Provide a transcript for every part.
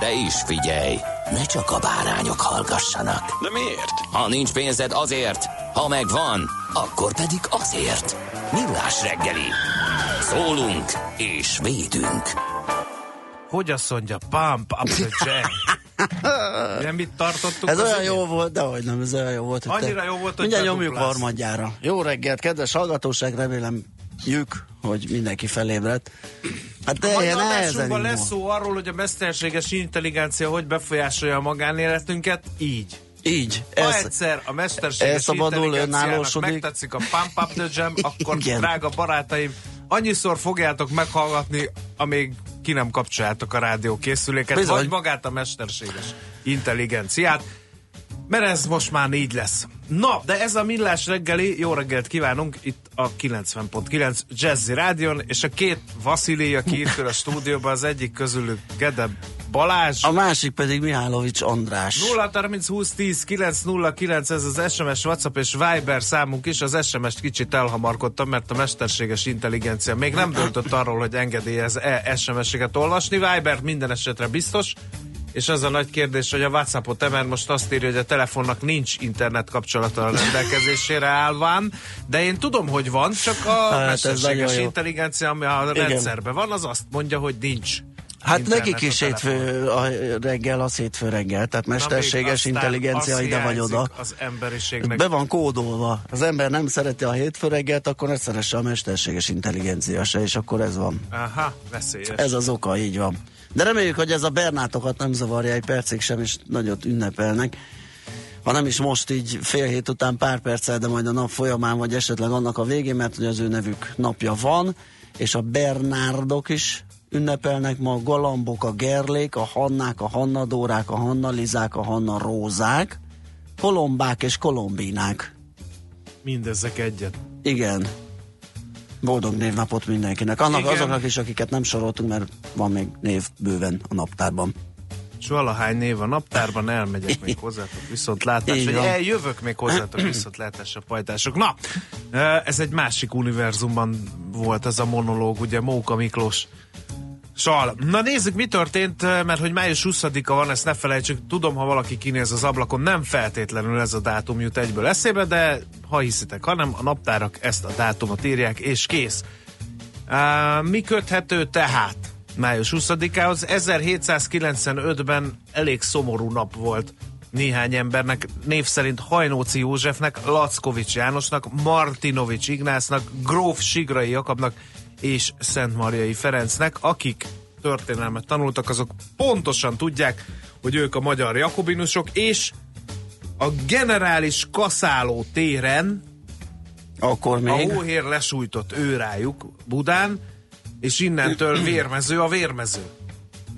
De is figyelj, ne csak a bárányok hallgassanak. De miért? Ha nincs pénzed azért, ha megvan, akkor pedig azért. Millás reggeli. Szólunk és védünk. Hogy azt mondja? Pump up the jam. Nem mit tartottuk? Ez az olyan jó volt, de hogy nem, ez olyan jó volt. hogy Annyira te- jó volt, hogy Mindjárt nyomjuk harmadjára. Jó reggelt, kedves hallgatóság, remélem jük, hogy mindenki felébredt. Hát de Mai ilyen nehezen adásunkban lesz szó arról, hogy a mesterséges intelligencia hogy befolyásolja a magánéletünket, így. Így. Ha Ez, egyszer a mesterséges intelligenciának megtetszik a Pump Up the Jam, akkor Igen. drága barátaim, annyiszor fogjátok meghallgatni, amíg ki nem kapcsoljátok a rádiókészüléket, Bizony. vagy magát a mesterséges intelligenciát, mert ez most már így lesz. Na, de ez a millás reggeli, jó reggelt kívánunk itt a 90.9 Jazzy Rádion, és a két Vasili, aki itt a stúdióban, az egyik közülük Gede Balázs. a másik pedig Mihálovics András. 0 30 20 10 909 ez az SMS, WhatsApp és Viber számunk is. Az SMS-t kicsit elhamarkodtam, mert a mesterséges intelligencia még nem döntött arról, hogy engedélyez-e SMS-eket olvasni. Viber minden esetre biztos. És az a nagy kérdés, hogy a WhatsAppot emel most azt írja, hogy a telefonnak nincs internet kapcsolata a rendelkezésére állván, de én tudom, hogy van, csak a Hát, mesterséges intelligencia, ami a Igen. rendszerben van, az azt mondja, hogy nincs. Hát internet nekik is a hétfő a reggel, az hétfő reggel, tehát Na, mesterséges aztán intelligencia ide vagy oda. Az emberiségnek. Be van kódolva. Az ember nem szereti a hétfő reggelt, akkor ne szeresse a mesterséges intelligencia se, és akkor ez van. Aha, veszélyes. Ez az oka, így van. De reméljük, hogy ez a Bernátokat nem zavarja egy percig sem, és nagyot ünnepelnek. Ha nem is most így fél hét után pár perccel, de majd a nap folyamán, vagy esetleg annak a végén, mert hogy az ő nevük napja van, és a Bernárdok is ünnepelnek ma, a Galambok, a Gerlék, a Hannák, a Hannadórák, a Hannalizák, a Hanna Rózák, Kolombák és Kolombinák. Mindezek egyet. Igen. Boldog névnapot mindenkinek. Annak Igen. azoknak is, akiket nem soroltunk, mert van még név bőven a naptárban. És valahány név a naptárban, elmegyek még hozzátok viszontlátás, vagy eljövök még hozzátok viszontlátás a pajtások. Na, ez egy másik univerzumban volt ez a monológ, ugye Móka Miklós Sal. Na nézzük, mi történt, mert hogy május 20-a van, ezt ne felejtsük. Tudom, ha valaki kinéz az ablakon, nem feltétlenül ez a dátum jut egyből eszébe, de ha hiszitek, hanem a naptárak ezt a dátumot írják, és kész. Uh, mi köthető tehát május 20-ához? 1795-ben elég szomorú nap volt néhány embernek, név szerint Hajnóci Józsefnek, Lackovics Jánosnak, Martinovics Ignásznak, Gróf Sigrai Jakabnak és Szent Marjai Ferencnek, akik történelmet tanultak, azok pontosan tudják, hogy ők a magyar jakobinusok, és a generális kaszáló téren Akkor a még. hóhér lesújtott ő rájuk Budán, és innentől vérmező a vérmező.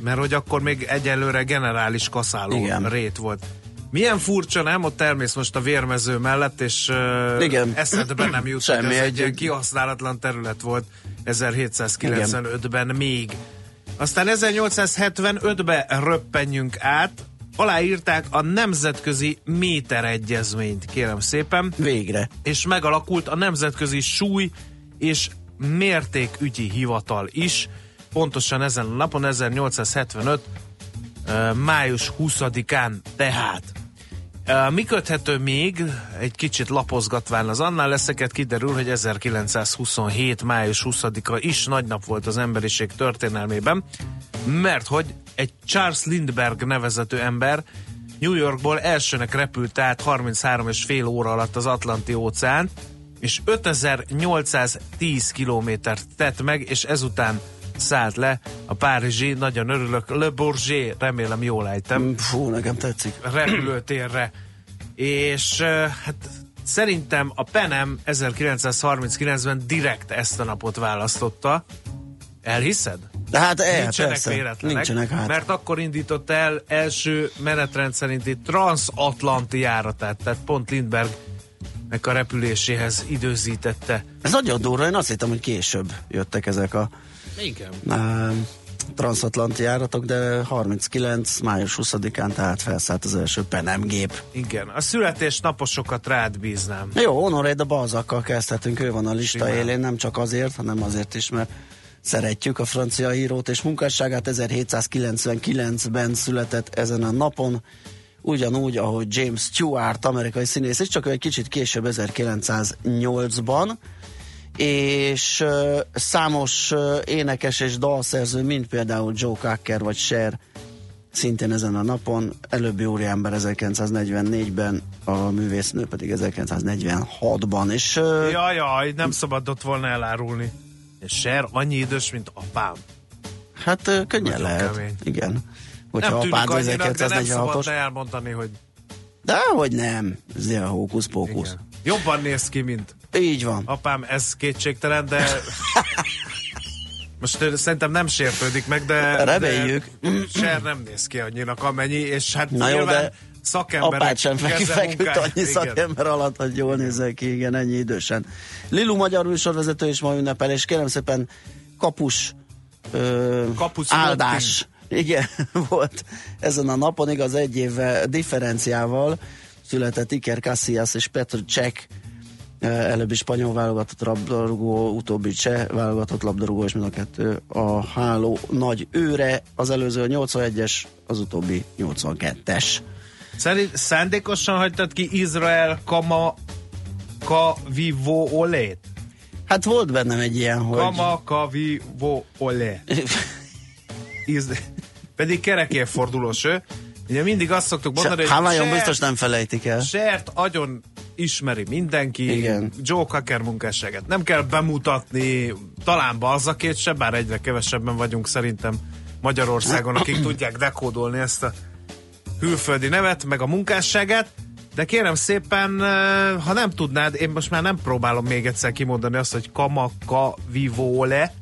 Mert hogy akkor még egyelőre generális kaszáló Igen. rét volt. Milyen furcsa, nem? Ott elmész most a vérmező mellett, és uh, Igen. eszedbe nem jut, Semmi, ez egy egy- kihasználatlan terület volt 1795-ben még. Aztán 1875-ben röppenjünk át, aláírták a Nemzetközi Méteregyezményt, kérem szépen Végre. és megalakult a Nemzetközi Súly és Mértékügyi Hivatal is, pontosan ezen a napon, 1875. ö, május 20-án tehát. Mi köthető még, egy kicsit lapozgatván az annál leszeket, kiderül, hogy 1927. május 20-a is nagy nap volt az emberiség történelmében, mert hogy egy Charles Lindbergh nevezető ember New Yorkból elsőnek repült át 33 és fél óra alatt az Atlanti óceán, és 5810 kilométert tett meg, és ezután szállt le a párizsi, nagyon örülök, Le Bourget, remélem jól ejtem, Fú, nekem tetszik. repülőtérre. És eh, hát szerintem a Penem 1939-ben direkt ezt a napot választotta. Elhiszed? De hát el, Nincsenek persze. véletlenek, Nincsenek hát. mert akkor indított el első menetrend szerinti transatlanti járatát, tehát pont Lindbergh a repüléséhez időzítette. Ez nagyon durva, én azt hittem, hogy később jöttek ezek a Igen. uh, transatlanti járatok, de 39. május 20-án tehát felszállt az első Penem gép. Igen. A születésnaposokat rád bíznám. Jó, Honoré de Balzakkal kezdhetünk, ő van a lista Simán. élén, nem csak azért, hanem azért is, mert szeretjük a francia írót és munkásságát. 1799-ben született ezen a napon, ugyanúgy, ahogy James Stewart, amerikai színész, és csak egy kicsit később 1908-ban, és számos énekes és dalszerző, mint például Joe Cocker vagy Cher, szintén ezen a napon, előbbi úriember 1944-ben, a művésznő pedig 1946-ban, és uh, Jaj, jaj, nem szabadott volna elárulni. És Ser annyi idős, mint apám. hát könnyen Nagyon lehet. kemény. Igen. Hogyha nem apád annyinak, de nem 1946-os. szabadna elmondani, hogy De hogy nem, ez ilyen hókusz-pókusz. jobban néz ki, mint Így van. apám, ez kétségtelen, de most ö, szerintem nem sértődik meg, de Reméljük. de Ser nem néz ki annyinak amennyi, és hát Na jó, de szakemberek Apád sem feküdt annyi igen. szakember alatt, hogy jól nézzel ki, igen, ennyi idősen. Lilu magyar műsorvezető is ma ünnepel, és kérem szépen kapus ö, Kapus áldás. Igen, volt ezen a napon, igaz, egy évvel differenciával született Iker Casillas és Petr Cech, előbbi spanyol válogatott labdarúgó, utóbbi cseh válogatott labdarúgó, és mind a kettő a háló nagy őre, az előző a 81-es, az utóbbi 82-es. Szerint szándékosan hagytad ki Izrael Kama Ka Vivo Olét? Hát volt bennem egy ilyen, hogy... Kama Ka Vivo Olé. Iz... Pedig kerekérfordulós ő. Ugye mindig azt szoktuk mondani, Hát nagyon Sert- biztos nem felejtik el. Sert agyon ismeri mindenki, Igen. Joe Cocker munkásságát. Nem kell bemutatni, talán balzakét se, bár egyre kevesebben vagyunk szerintem Magyarországon, akik tudják dekódolni ezt a külföldi nevet, meg a munkásságát. De kérem szépen, ha nem tudnád, én most már nem próbálom még egyszer kimondani azt, hogy Kamaka Vivole,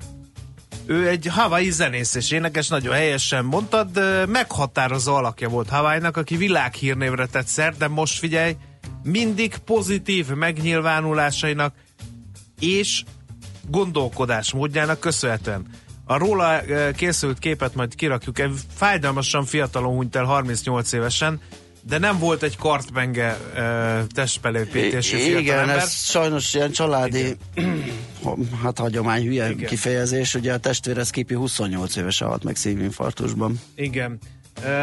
ő egy havai zenész és énekes, nagyon helyesen mondtad, meghatározó alakja volt Hawaii-nak, aki világhírnévre tett szert, de most figyelj, mindig pozitív megnyilvánulásainak és gondolkodásmódjának köszönhetően. A róla eh, készült képet majd kirakjuk, egy fájdalmasan fiatalon hunyt el 38 évesen, de nem volt egy kartbenge uh, testbelépítésű I- Igen, fiatalember. ez sajnos ilyen családi, hát hagyomány hülye Igen. kifejezés, ugye a testvére Skippy 28 évesen halt meg szívinfarktusban. Igen.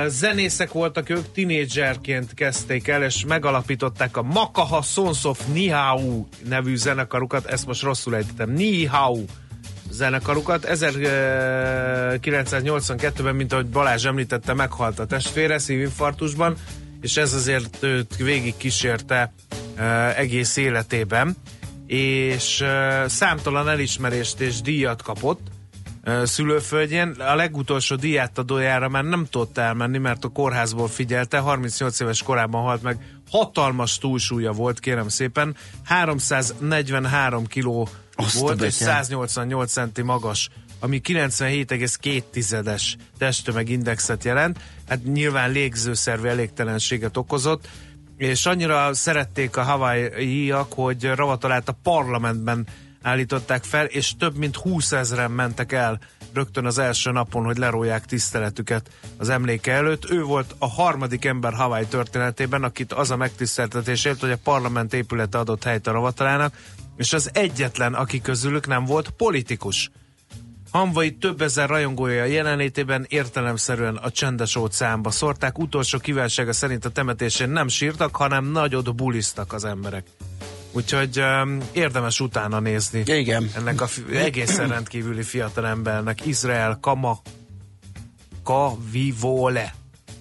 Zenészek voltak ők, tinédzserként kezdték el, és megalapították a Makaha Sons of Nihau nevű zenekarukat, ezt most rosszul ejtettem, Nihau zenekarukat. 1982-ben, mint ahogy Balázs említette, meghalt a testvére szívinfarktusban, és ez azért őt végig kísérte egész életében, és számtalan elismerést és díjat kapott, szülőföldjén. A legutolsó diátadójára már nem tudott elmenni, mert a kórházból figyelte, 38 éves korában halt meg, hatalmas túlsúlya volt, kérem szépen, 343 kiló Azt volt, és betyár. 188 centi magas, ami 97,2-es testtömegindexet jelent. Hát nyilván légzőszervi elégtelenséget okozott, és annyira szerették a Hawaii-iak, hogy ravatalát a parlamentben állították fel, és több mint 20 ezeren mentek el rögtön az első napon, hogy lerólják tiszteletüket az emléke előtt. Ő volt a harmadik ember Hawaii történetében, akit az a megtiszteltetés ért, hogy a parlament épülete adott helyt a ravatalának, és az egyetlen, aki közülük nem volt politikus. Hamvai több ezer rajongója jelenlétében értelemszerűen a csendes óceánba szórták. Utolsó kívánsága szerint a temetésén nem sírtak, hanem nagyot buliztak az emberek. Úgyhogy um, érdemes utána nézni. Igen. Ennek a fi- egészen rendkívüli fiatalembernek Izrael Kama Kavivole.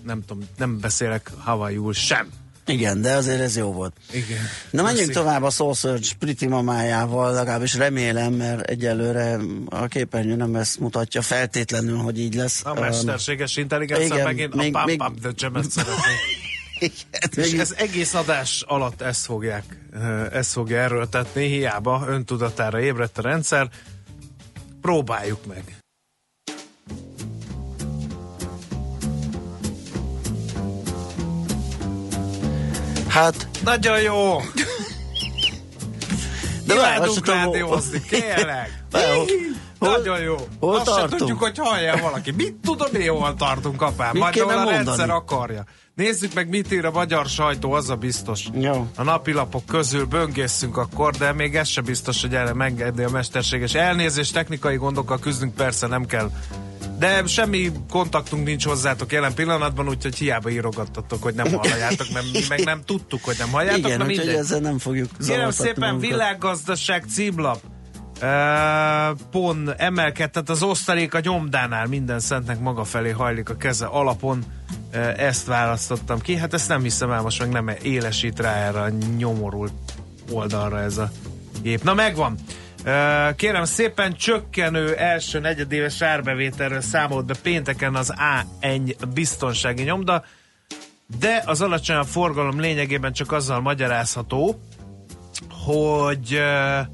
nem tudom, nem beszélek hawaiiul sem. Igen, de azért ez jó volt. Igen. Na menjünk Köszi. tovább a Soul Search Pretty mamájával, legalábbis remélem, mert egyelőre a képernyő nem ezt mutatja feltétlenül, hogy így lesz. A mesterséges intelligencia igen, megint még- a pump még- jam-et szeretné. Igen, És ez egész adás alatt ezt fogják, eh, ezt fogja erőltetni, hiába öntudatára ébredt a rendszer. Próbáljuk meg. Hát, Nagyon jó! de várj, azt sem tudom, rádiózni, kérlek! Hol- Nagyon jó! hol Azt sem tartunk? tudjuk, hogy hallja valaki. Mit tudom én, hol tartunk, apám? Mit Majd a mondani? rendszer akarja. Nézzük meg, mit ír a magyar sajtó, az a biztos. Jó. A napilapok közül böngészünk akkor, de még ez sem biztos, hogy erre megengedi a mesterséges elnézés. Technikai gondokkal küzdünk, persze nem kell. De semmi kontaktunk nincs hozzátok jelen pillanatban, úgyhogy hiába írogattatok, hogy nem halljátok, mert mi meg nem tudtuk, hogy nem halljátok, igen, úgyhogy ezzel nem fogjuk Kérem szépen, magunkat. világgazdaság címlap. Uh, emelkedett az osztalék a nyomdánál, minden szentnek maga felé hajlik a keze alapon. Ezt választottam ki. Hát ezt nem hiszem el, most meg nem élesít rá erre a nyomorult oldalra ez a gép. Na megvan. Kérem szépen csökkenő első negyedéves árbevételről számolt be pénteken az A1 biztonsági nyomda, de az alacsonyabb forgalom lényegében csak azzal magyarázható, hogy uh,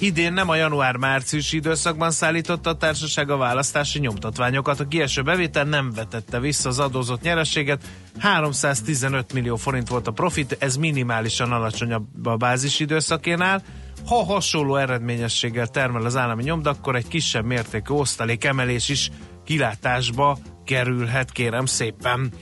idén nem a január-márciusi időszakban szállította a társaság a választási nyomtatványokat. A kieső bevétel nem vetette vissza az adózott nyereséget. 315 millió forint volt a profit, ez minimálisan alacsonyabb a bázis időszakénál. Ha hasonló eredményességgel termel az állami nyomda, akkor egy kisebb mértékű osztalék emelés is kilátásba kerülhet, kérem szépen.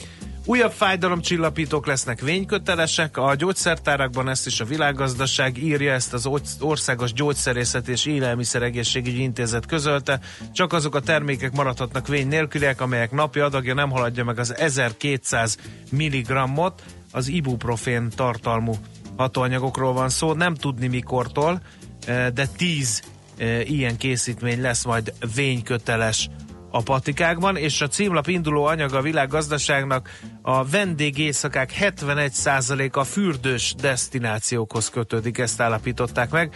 Újabb fájdalomcsillapítók lesznek vénykötelesek, a gyógyszertárakban ezt is a világgazdaság írja, ezt az Országos Gyógyszerészet és Élelmiszeregészségügyi Intézet közölte. Csak azok a termékek maradhatnak vény nélküliek, amelyek napi adagja nem haladja meg az 1200 mg-ot, az ibuprofén tartalmú hatóanyagokról van szó, nem tudni mikortól, eh, de 10 eh, ilyen készítmény lesz majd vényköteles a patikákban, és a címlap induló anyaga a világgazdaságnak a vendégészakák 71%-a fürdős destinációkhoz kötődik, ezt állapították meg.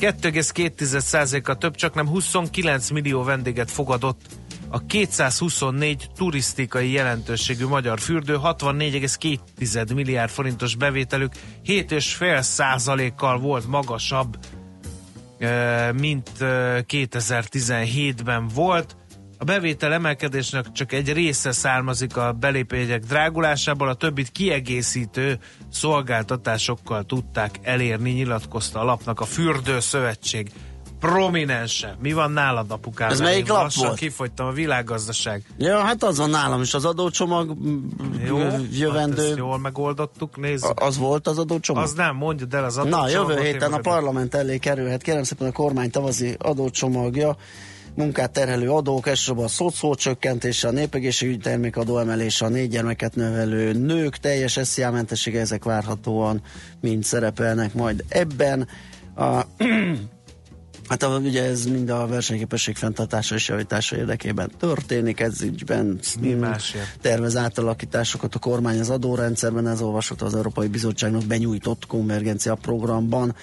2,2%-a több, csak nem 29 millió vendéget fogadott a 224 turisztikai jelentőségű magyar fürdő 64,2 milliárd forintos bevételük 7,5 százalékkal volt magasabb, mint eh, 2017-ben volt. A bevétel emelkedésnek csak egy része származik a belépőjegyek drágulásából, a többit kiegészítő szolgáltatásokkal tudták elérni, nyilatkozta a lapnak a Fürdő Szövetség prominense. Mi van nálad, apukám? Ez melyik én lap volt? kifogytam a világgazdaság. Ja, hát az van nálam is, az adócsomag Jó, hát jövendő, ezt jól megoldottuk, nézzük. a- az volt az adócsomag? Az nem, mondjad el az Na, adócsomagot. jövő héten a parlament elé kerülhet, kérem szépen a kormány tavazi adócsomagja, munkát terhelő adók, elsősorban a szocó csökkentése, a népegészségügyi termékadó emelése, a négy gyermeket nevelő nők teljes SZIA mentessége, ezek várhatóan mind szerepelnek majd ebben. A, Hát ugye ez mind a versenyképesség fenntartása és javítása érdekében történik, ez ügyben tervez átalakításokat a kormány az adórendszerben, ez olvasható az Európai Bizottságnak benyújtott konvergencia programban.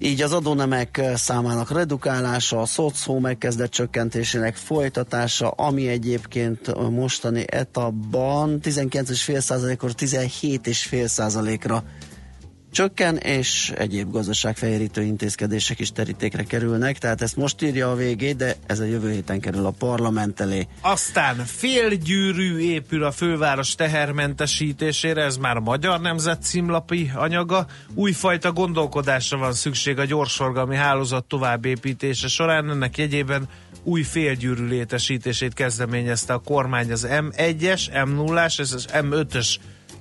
Így az adónemek számának redukálása, a szocó megkezdett csökkentésének folytatása, ami egyébként mostani etapban 19,5%-ról 17,5%-ra csökken, és egyéb gazdaságfejérítő intézkedések is terítékre kerülnek, tehát ezt most írja a végé, de ez a jövő héten kerül a parlament elé. Aztán félgyűrű épül a főváros tehermentesítésére, ez már a Magyar Nemzet címlapi anyaga. Újfajta gondolkodásra van szükség a gyorsforgalmi hálózat továbbépítése során, ennek jegyében új félgyűrű létesítését kezdeményezte a kormány az M1-es, M0-as és az M5-ös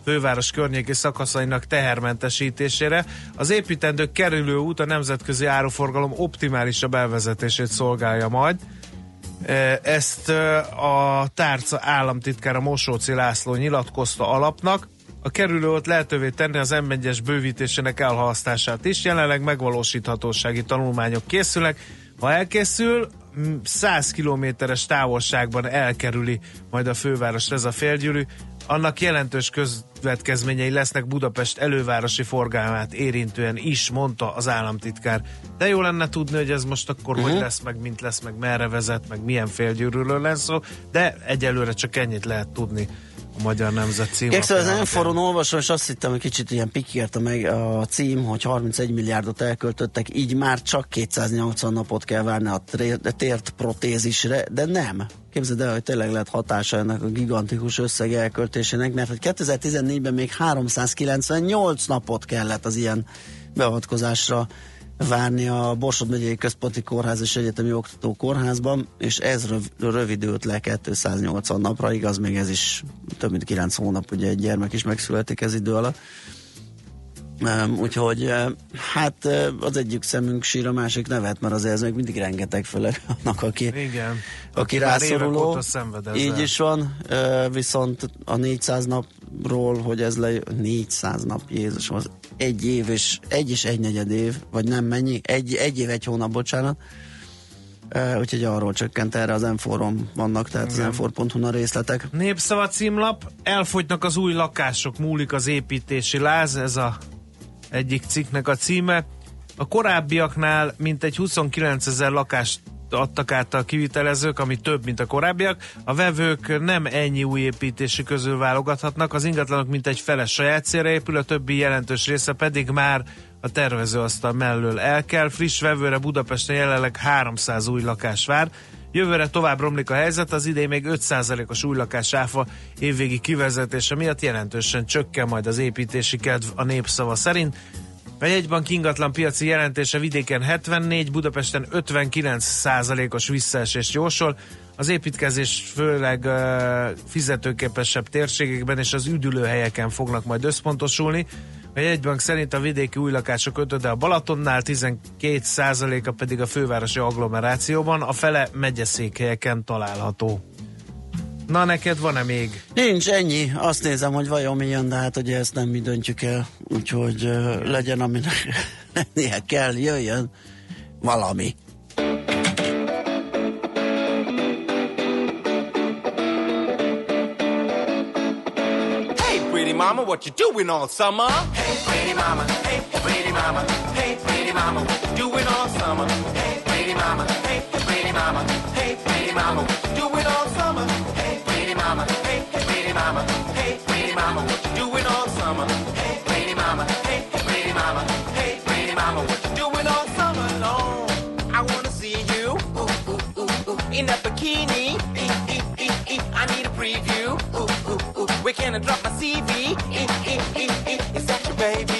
főváros környéki szakaszainak tehermentesítésére. Az építendő kerülő út a nemzetközi áruforgalom optimálisabb elvezetését szolgálja majd. E, Ezt e, a tárca államtitkára Mosóci László nyilatkozta alapnak. A kerülőt lehetővé tenni az M1-es bővítésének elhalasztását is. Jelenleg megvalósíthatósági tanulmányok készülnek, Ha elkészül, m, 100 kilométeres távolságban elkerüli majd a főváros ez a félgyűrű, annak jelentős közvetkezményei lesznek Budapest elővárosi forgalmát érintően is, mondta az államtitkár. De jó lenne tudni, hogy ez most akkor uh-huh. hogy lesz, meg mint lesz, meg merre vezet, meg milyen félgyűrűről lesz szó, de egyelőre csak ennyit lehet tudni a Magyar Nemzet cím. Kékszer az Enforon olvasom, és azt hittem, hogy kicsit ilyen pikírta meg a cím, hogy 31 milliárdot elköltöttek, így már csak 280 napot kell várni a tért protézisre, de nem. Képzeld el, hogy tényleg lehet hatása ennek a gigantikus összeg elköltésének, mert hogy 2014-ben még 398 napot kellett az ilyen beavatkozásra várni a Borsod megyei központi kórház és egyetemi oktató kórházban, és ez röv, rövidült le 280 napra, igaz, még ez is több mint 9 hónap, ugye egy gyermek is megszületik ez idő alatt. Úgyhogy uh, hát uh, az egyik szemünk sír, a másik nevet, mert azért ez még mindig rengeteg, főleg annak, aki, Igen. aki rászoruló. Így is van, uh, viszont a 400 napról, hogy ez le 400 nap, Jézus, az egy év és egy és egy negyed év, vagy nem mennyi, egy, egy év, egy hónap, bocsánat. Uh, úgyhogy arról csökkent erre az M4-on vannak, tehát Igen. az m a részletek. Népszava címlap, elfogynak az új lakások, múlik az építési láz, ez a egyik cikknek a címe. A korábbiaknál mintegy 29 ezer lakást adtak át a kivitelezők, ami több, mint a korábbiak. A vevők nem ennyi új építési közül válogathatnak, az ingatlanok mintegy fele saját célra épül, a többi jelentős része pedig már a tervezőasztal mellől el kell. Friss vevőre Budapesten jelenleg 300 új lakás vár. Jövőre tovább romlik a helyzet, az idén még 5%-os új lakás áfa évvégi kivezetése miatt jelentősen csökken majd az építési kedv a népszava szerint. A jegybank ingatlan piaci jelentése vidéken 74, Budapesten 59 százalékos visszaesést jósol. Az építkezés főleg uh, fizetőképesebb térségekben és az üdülőhelyeken fognak majd összpontosulni. A jegybank szerint a vidéki új lakások ötöde a Balatonnál, 12 százaléka pedig a fővárosi agglomerációban, a fele megyeszékhelyeken található. Na, neked van-e még? Nincs ennyi, azt nézem, hogy vajon mi jön, de hát ugye ezt nem mi döntjük el, úgyhogy uh, legyen, aminek lennie kell, jöjjön valami. Mama, what you doing all summer? Hey, pretty mama, hey, pretty mama, hey, pretty mama, what you doing all summer? Hey, pretty mama, hey, pretty mama, hey, pretty mama, what you doing mama, what you doing all summer? Hey, pretty mama, hey, pretty mama, hey, pretty mama, what you doing all summer long? I wanna see you ooh, ooh, ooh, ooh, in a bikini. E, e, e, e. I need a preview. Ooh, ooh, ooh. Where can I drop my CV? E, e, e, e. Is that your baby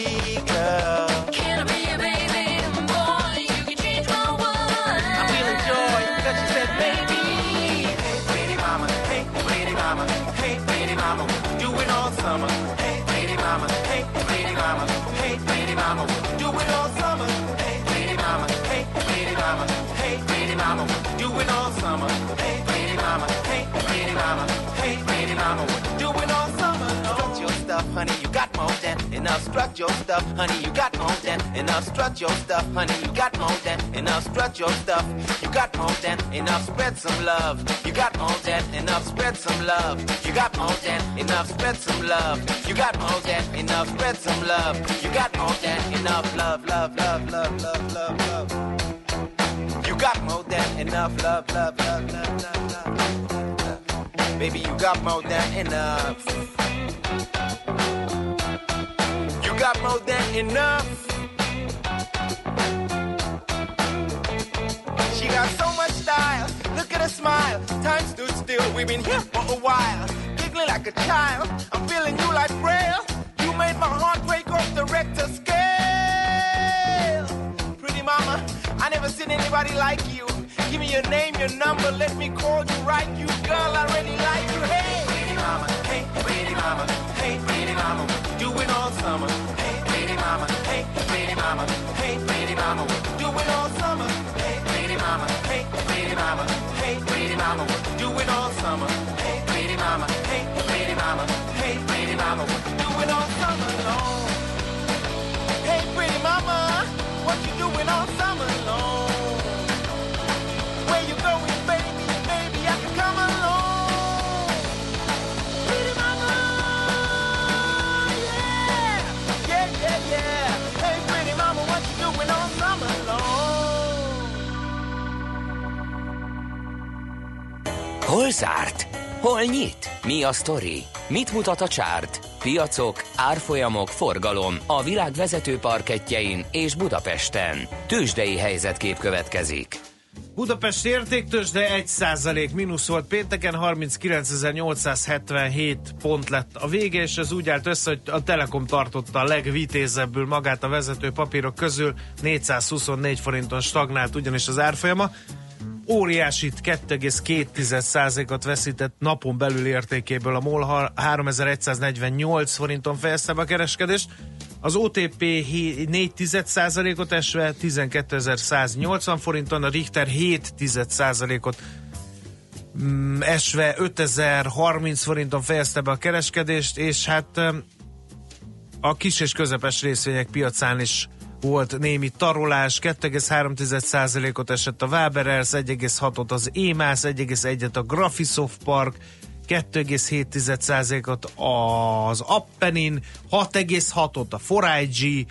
You doing all summer? Strut your stuff, honey. You got more than enough. Strut your stuff, honey. You got more than enough. Strut your stuff, honey. You got more than enough. Strut your stuff. You got more than enough. Spread some love. You got more than enough. Spread some love. You got more than enough. Spread some love. You got more than enough. Spread some love. You got more than enough. Love, love, love, love, love, love, love. You got more than enough. Love, love, love, love, love, love. Baby, you got more than enough. You got more than enough. She got so much style. Look at her smile. Time stood still. We've been here for a while. Giggling like a child. I'm feeling you like braille. You made my heart break off the Richter scale. Pretty mama, I never seen anybody like you. Give me your name, your number. Let me call you right. You girl, I really like you. Hey, pretty mama. Hey, pretty mama. Hey, pretty mama. You doing all summer? Hey, pretty mama. Hey, pretty mama. Hey, pretty mama. Zárt? Hol nyit? Mi a sztori? Mit mutat a csárt? Piacok, árfolyamok, forgalom a világ vezető parketjein és Budapesten. Tősdei helyzetkép következik. Budapest értéktős, de 1% mínusz volt pénteken, 39.877 pont lett a vége, és ez úgy állt össze, hogy a Telekom tartotta a legvitézebbül magát a vezető papírok közül, 424 forinton stagnált ugyanis az árfolyama. Óriásit 2,2%-ot veszített napon belül értékéből a MOL ha- 3148 forinton fejezte be a kereskedést. Az OTP 4,1%-ot esve 12.180 forinton, a Richter 7,1%-ot mm, esve 5030 forinton fejezte be a kereskedést, és hát öm, a kis és közepes részvények piacán is volt némi tarolás, 2,3%-ot esett a Waberers, 1,6-ot az EMAS, 1,1-et a Graphisoft Park, 2,7%-ot az Appenin, 6,6-ot a 4IG,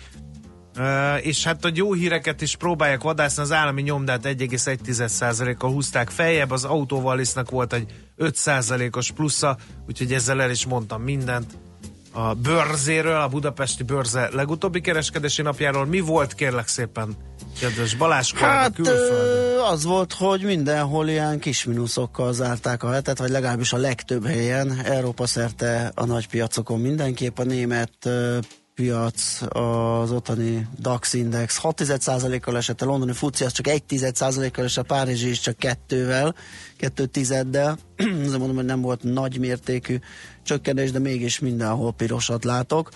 Uh, és hát a jó híreket is próbálják vadászni, az állami nyomdát 1,1%-kal húzták feljebb, az autóvalisznak volt egy 5%-os plusza, úgyhogy ezzel el is mondtam mindent a bőrzéről, a budapesti bőrze legutóbbi kereskedési napjáról. Mi volt kérlek szépen, kedves Balázs Hát külföldön? az volt, hogy mindenhol ilyen kis mínuszokkal zárták a hetet, vagy legalábbis a legtöbb helyen, Európa szerte a nagy piacokon mindenképp a német piac, az ottani DAX index 6,1%-kal esett, a londoni FUCI az csak 1,1%-kal esett, a Párizsi is csak kettővel, kettő tizeddel. Azért mondom, hogy nem volt nagy mértékű csökkenés, de mégis mindenhol pirosat látok.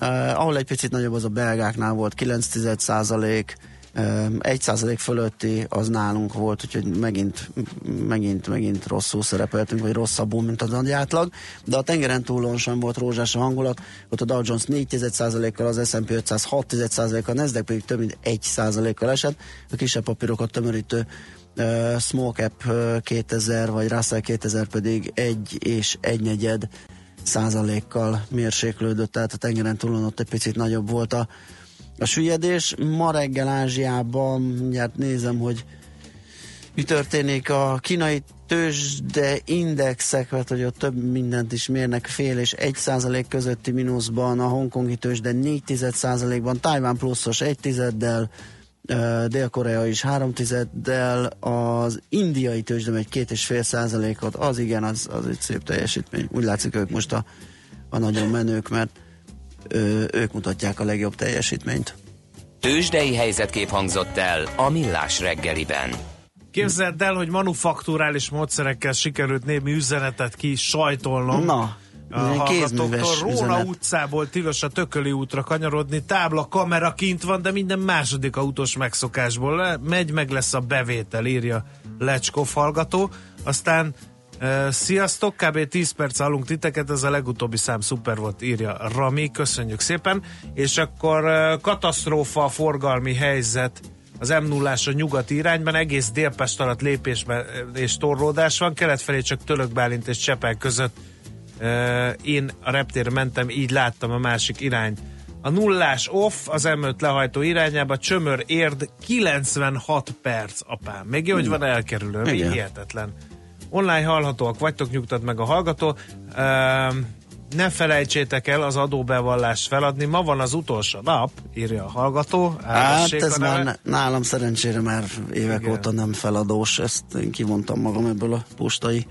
Uh, ahol egy picit nagyobb az a belgáknál volt, 9,1%, egy százalék fölötti az nálunk volt, úgyhogy megint, megint, megint rosszul szerepeltünk, vagy rosszabbul, mint az nagy átlag, de a tengeren túlon sem volt rózsás a hangulat, ott a Dow Jones 4 százalékkal, az S&P 500 6 százalékkal, a Nasdaq pedig több mint 1 százalékkal esett, a kisebb papírokat tömörítő uh, Small Cap uh, 2000 vagy Russell 2000 pedig 1 és 1 negyed százalékkal mérséklődött, tehát a tengeren túlon ott egy picit nagyobb volt a a süllyedés. Ma reggel Ázsiában, mindjárt nézem, hogy mi történik a kínai tőzsde indexek, mert hogy ott több mindent is mérnek, fél és egy százalék közötti mínuszban, a hongkongi tőzsde 4 százalékban, Tájván pluszos egy tizeddel, ö, Dél-Korea is három tizeddel, az indiai tőzsde egy két és fél százalékot, az igen, az, az egy szép teljesítmény. Úgy látszik, ők most a, a nagyon menők, mert ők mutatják a legjobb teljesítményt. Tősdei helyzetkép hangzott el a Millás reggeliben. Képzeld el, hogy manufakturális módszerekkel sikerült némi üzenetet ki sajtolnom. Na, hallgatóktól Róna üzenet. utcából tilos a Tököli útra kanyarodni, tábla, kamera kint van, de minden második autós megszokásból le, megy, meg lesz a bevétel, írja Lecskov hallgató. Aztán sziasztok, kb. 10 perc állunk titeket, ez a legutóbbi szám szuper volt, írja Rami, köszönjük szépen. És akkor katasztrófa forgalmi helyzet az m 0 a nyugati irányban, egész Délpest alatt lépésben és torlódás van, kelet felé csak Tölök Bálint és Csepel között én a reptérre mentem, így láttam a másik irány. A nullás off az M5 lehajtó irányába, csömör érd 96 perc, apám. Még jó, hogy van elkerülő, Igen. hihetetlen. Online hallhatóak vagytok, nyugtat meg a hallgató. Uh, ne felejtsétek el az adóbevallást feladni. Ma van az utolsó nap, írja a hallgató. Hát ez már ne- nálam szerencsére már évek Igen. óta nem feladós, ezt én kivontam magam ebből a postai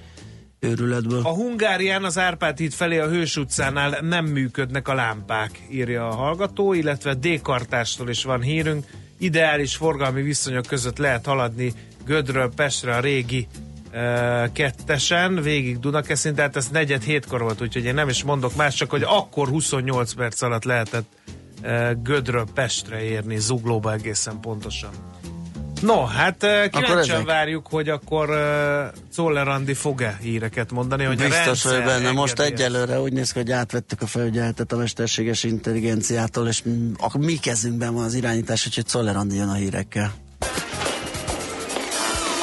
őrületből. A Hungárián az Árpád híd felé a Hős utcánál nem működnek a lámpák, írja a hallgató, illetve D-kartástól is van hírünk. Ideális forgalmi viszonyok között lehet haladni Gödről Pestre a régi kettesen, végig Dunakeszin, tehát ez negyed hétkor volt, úgyhogy én nem is mondok más, csak hogy akkor 28 perc alatt lehetett Gödről Pestre érni, Zuglóba egészen pontosan. No, hát kíváncsian várjuk, hogy akkor uh, Czoller Andi fog-e híreket mondani, hogy Biztos rendszer benne. Most engedélyez. egyelőre úgy néz ki, hogy átvettük a felügyeletet a mesterséges intelligenciától, és a mi kezünkben van az irányítás, úgyhogy Czoller Andi jön a hírekkel.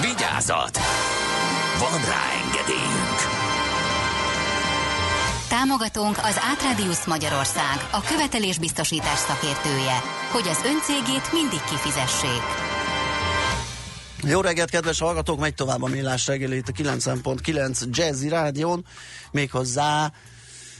Vigyázat! Van rá engedélyünk! Támogatónk az Átrádiusz Magyarország, a követelésbiztosítás szakértője, hogy az öncégét mindig kifizessék. Jó reggelt, kedves hallgatók! Megy tovább a millás reggeli itt a 90.9 Jazzy Rádión, méghozzá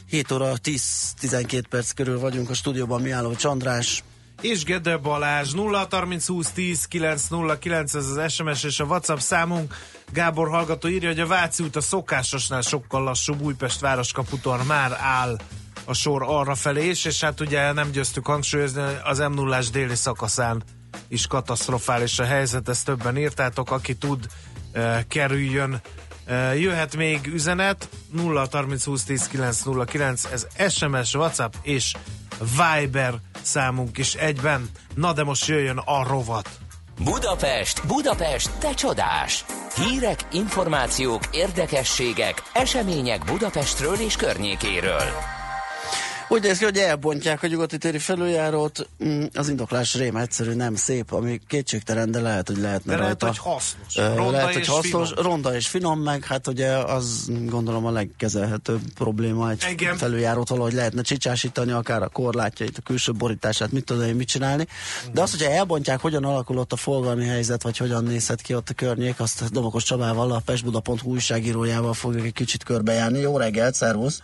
7 óra 10-12 perc körül vagyunk a stúdióban, Miálló András. És Gede Balázs 0 30 20 10 909 ez az SMS és a WhatsApp számunk. Gábor hallgató írja, hogy a Váci út a szokásosnál sokkal lassúbb Újpest városkaputon már áll a sor arra felé is, és hát ugye nem győztük hangsúlyozni, az m 0 déli szakaszán is katasztrofális a helyzet, ezt többen írtátok, aki tud, eh, kerüljön. Jöhet még üzenet 0 30 20 10 909, ez SMS, WhatsApp és Viber számunk is egyben. Na de most jöjjön a rovat. Budapest, Budapest, te csodás! Hírek, információk, érdekességek, események Budapestről és környékéről. Úgy néz ki, hogy elbontják a nyugati téri felüljárót, Mm, az indoklás rém egyszerű, nem szép, ami kétségtelen, de lehet, hogy lehetne De lehet, rajta. hogy hasznos. Ronda lehet, hogy hasznos, finom. ronda és finom, meg hát ugye az gondolom a legkezelhetőbb probléma egy Igen. felüljárót valahogy lehetne csicsásítani, akár a korlátjait, a külső borítását, mit tudom én, mit csinálni. De azt, hogyha elbontják, hogyan alakul ott a forgalmi helyzet, vagy hogyan nézhet ki ott a környék, azt Domokos Csabával, a pestbuda.hu újságírójával fogjuk egy kicsit körbejárni. Jó reggelt, szervusz!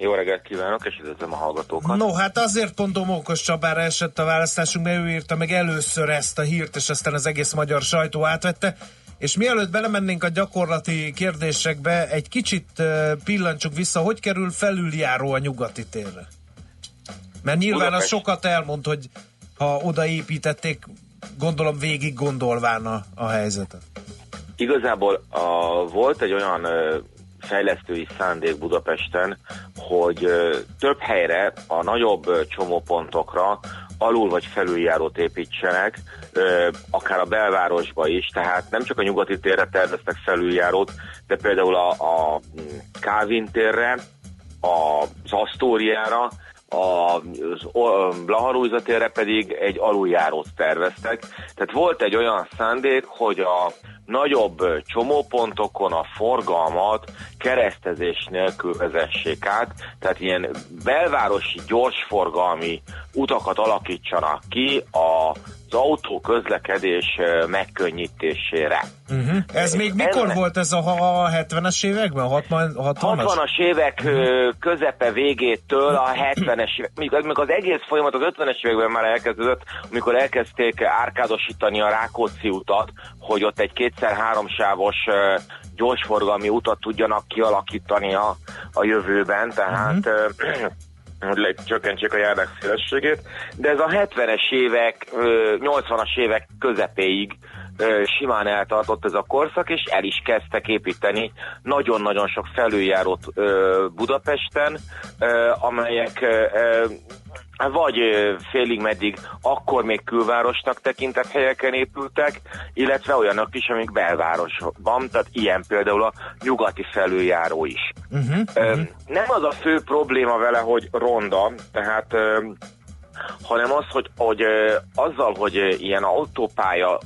Jó reggelt kívánok, és üdvözlöm a hallgatókat. No, hát azért pont Domokos Csabára esett a választásunk, mert ő írta meg először ezt a hírt, és aztán az egész magyar sajtó átvette. És mielőtt belemennénk a gyakorlati kérdésekbe, egy kicsit pillancsuk vissza, hogy kerül felüljáró a nyugati térre. Mert nyilván az Budapest. sokat elmond, hogy ha odaépítették, gondolom végig gondolván a, a helyzetet. Igazából a, volt egy olyan fejlesztői szándék Budapesten, hogy több helyre, a nagyobb csomópontokra alul vagy felüljárót építsenek, akár a belvárosba is, tehát nem csak a nyugati térre terveztek felüljárót, de például a, a mm, Kávin térre, az Asztóriára, o- Blaharújza térre pedig egy aluljárót terveztek. Tehát volt egy olyan szándék, hogy a nagyobb csomópontokon a forgalmat keresztezés nélkül vezessék át, tehát ilyen belvárosi gyorsforgalmi utakat alakítsanak ki az autó közlekedés megkönnyítésére. Uh-huh. Ez még mikor Ennek- volt ez a, a 70-es években? A 60, 60-as? 60-as évek ö, közepe végéttől a 70-es évek, még, még az egész folyamat az 50-es években már elkezdődött, amikor elkezdték árkádosítani a Rákóczi utat, hogy ott egy kétszer-három sávos ö, gyorsforgalmi utat tudjanak kialakítani a, a jövőben, tehát hogy le- csökkentsék a járdák szélességét, de ez a 70-es évek, ö, 80-as évek közepéig simán eltartott ez a korszak, és el is kezdtek építeni nagyon-nagyon sok felüljárót Budapesten, amelyek ö, vagy félig meddig akkor még külvárosnak tekintett helyeken épültek, illetve olyanok is, amik belvárosban, tehát ilyen például a nyugati felüljáró is. Uh-huh. Ö, Nem az a fő probléma vele, hogy ronda, tehát hanem az, hogy, hogy azzal, hogy ilyen autópálya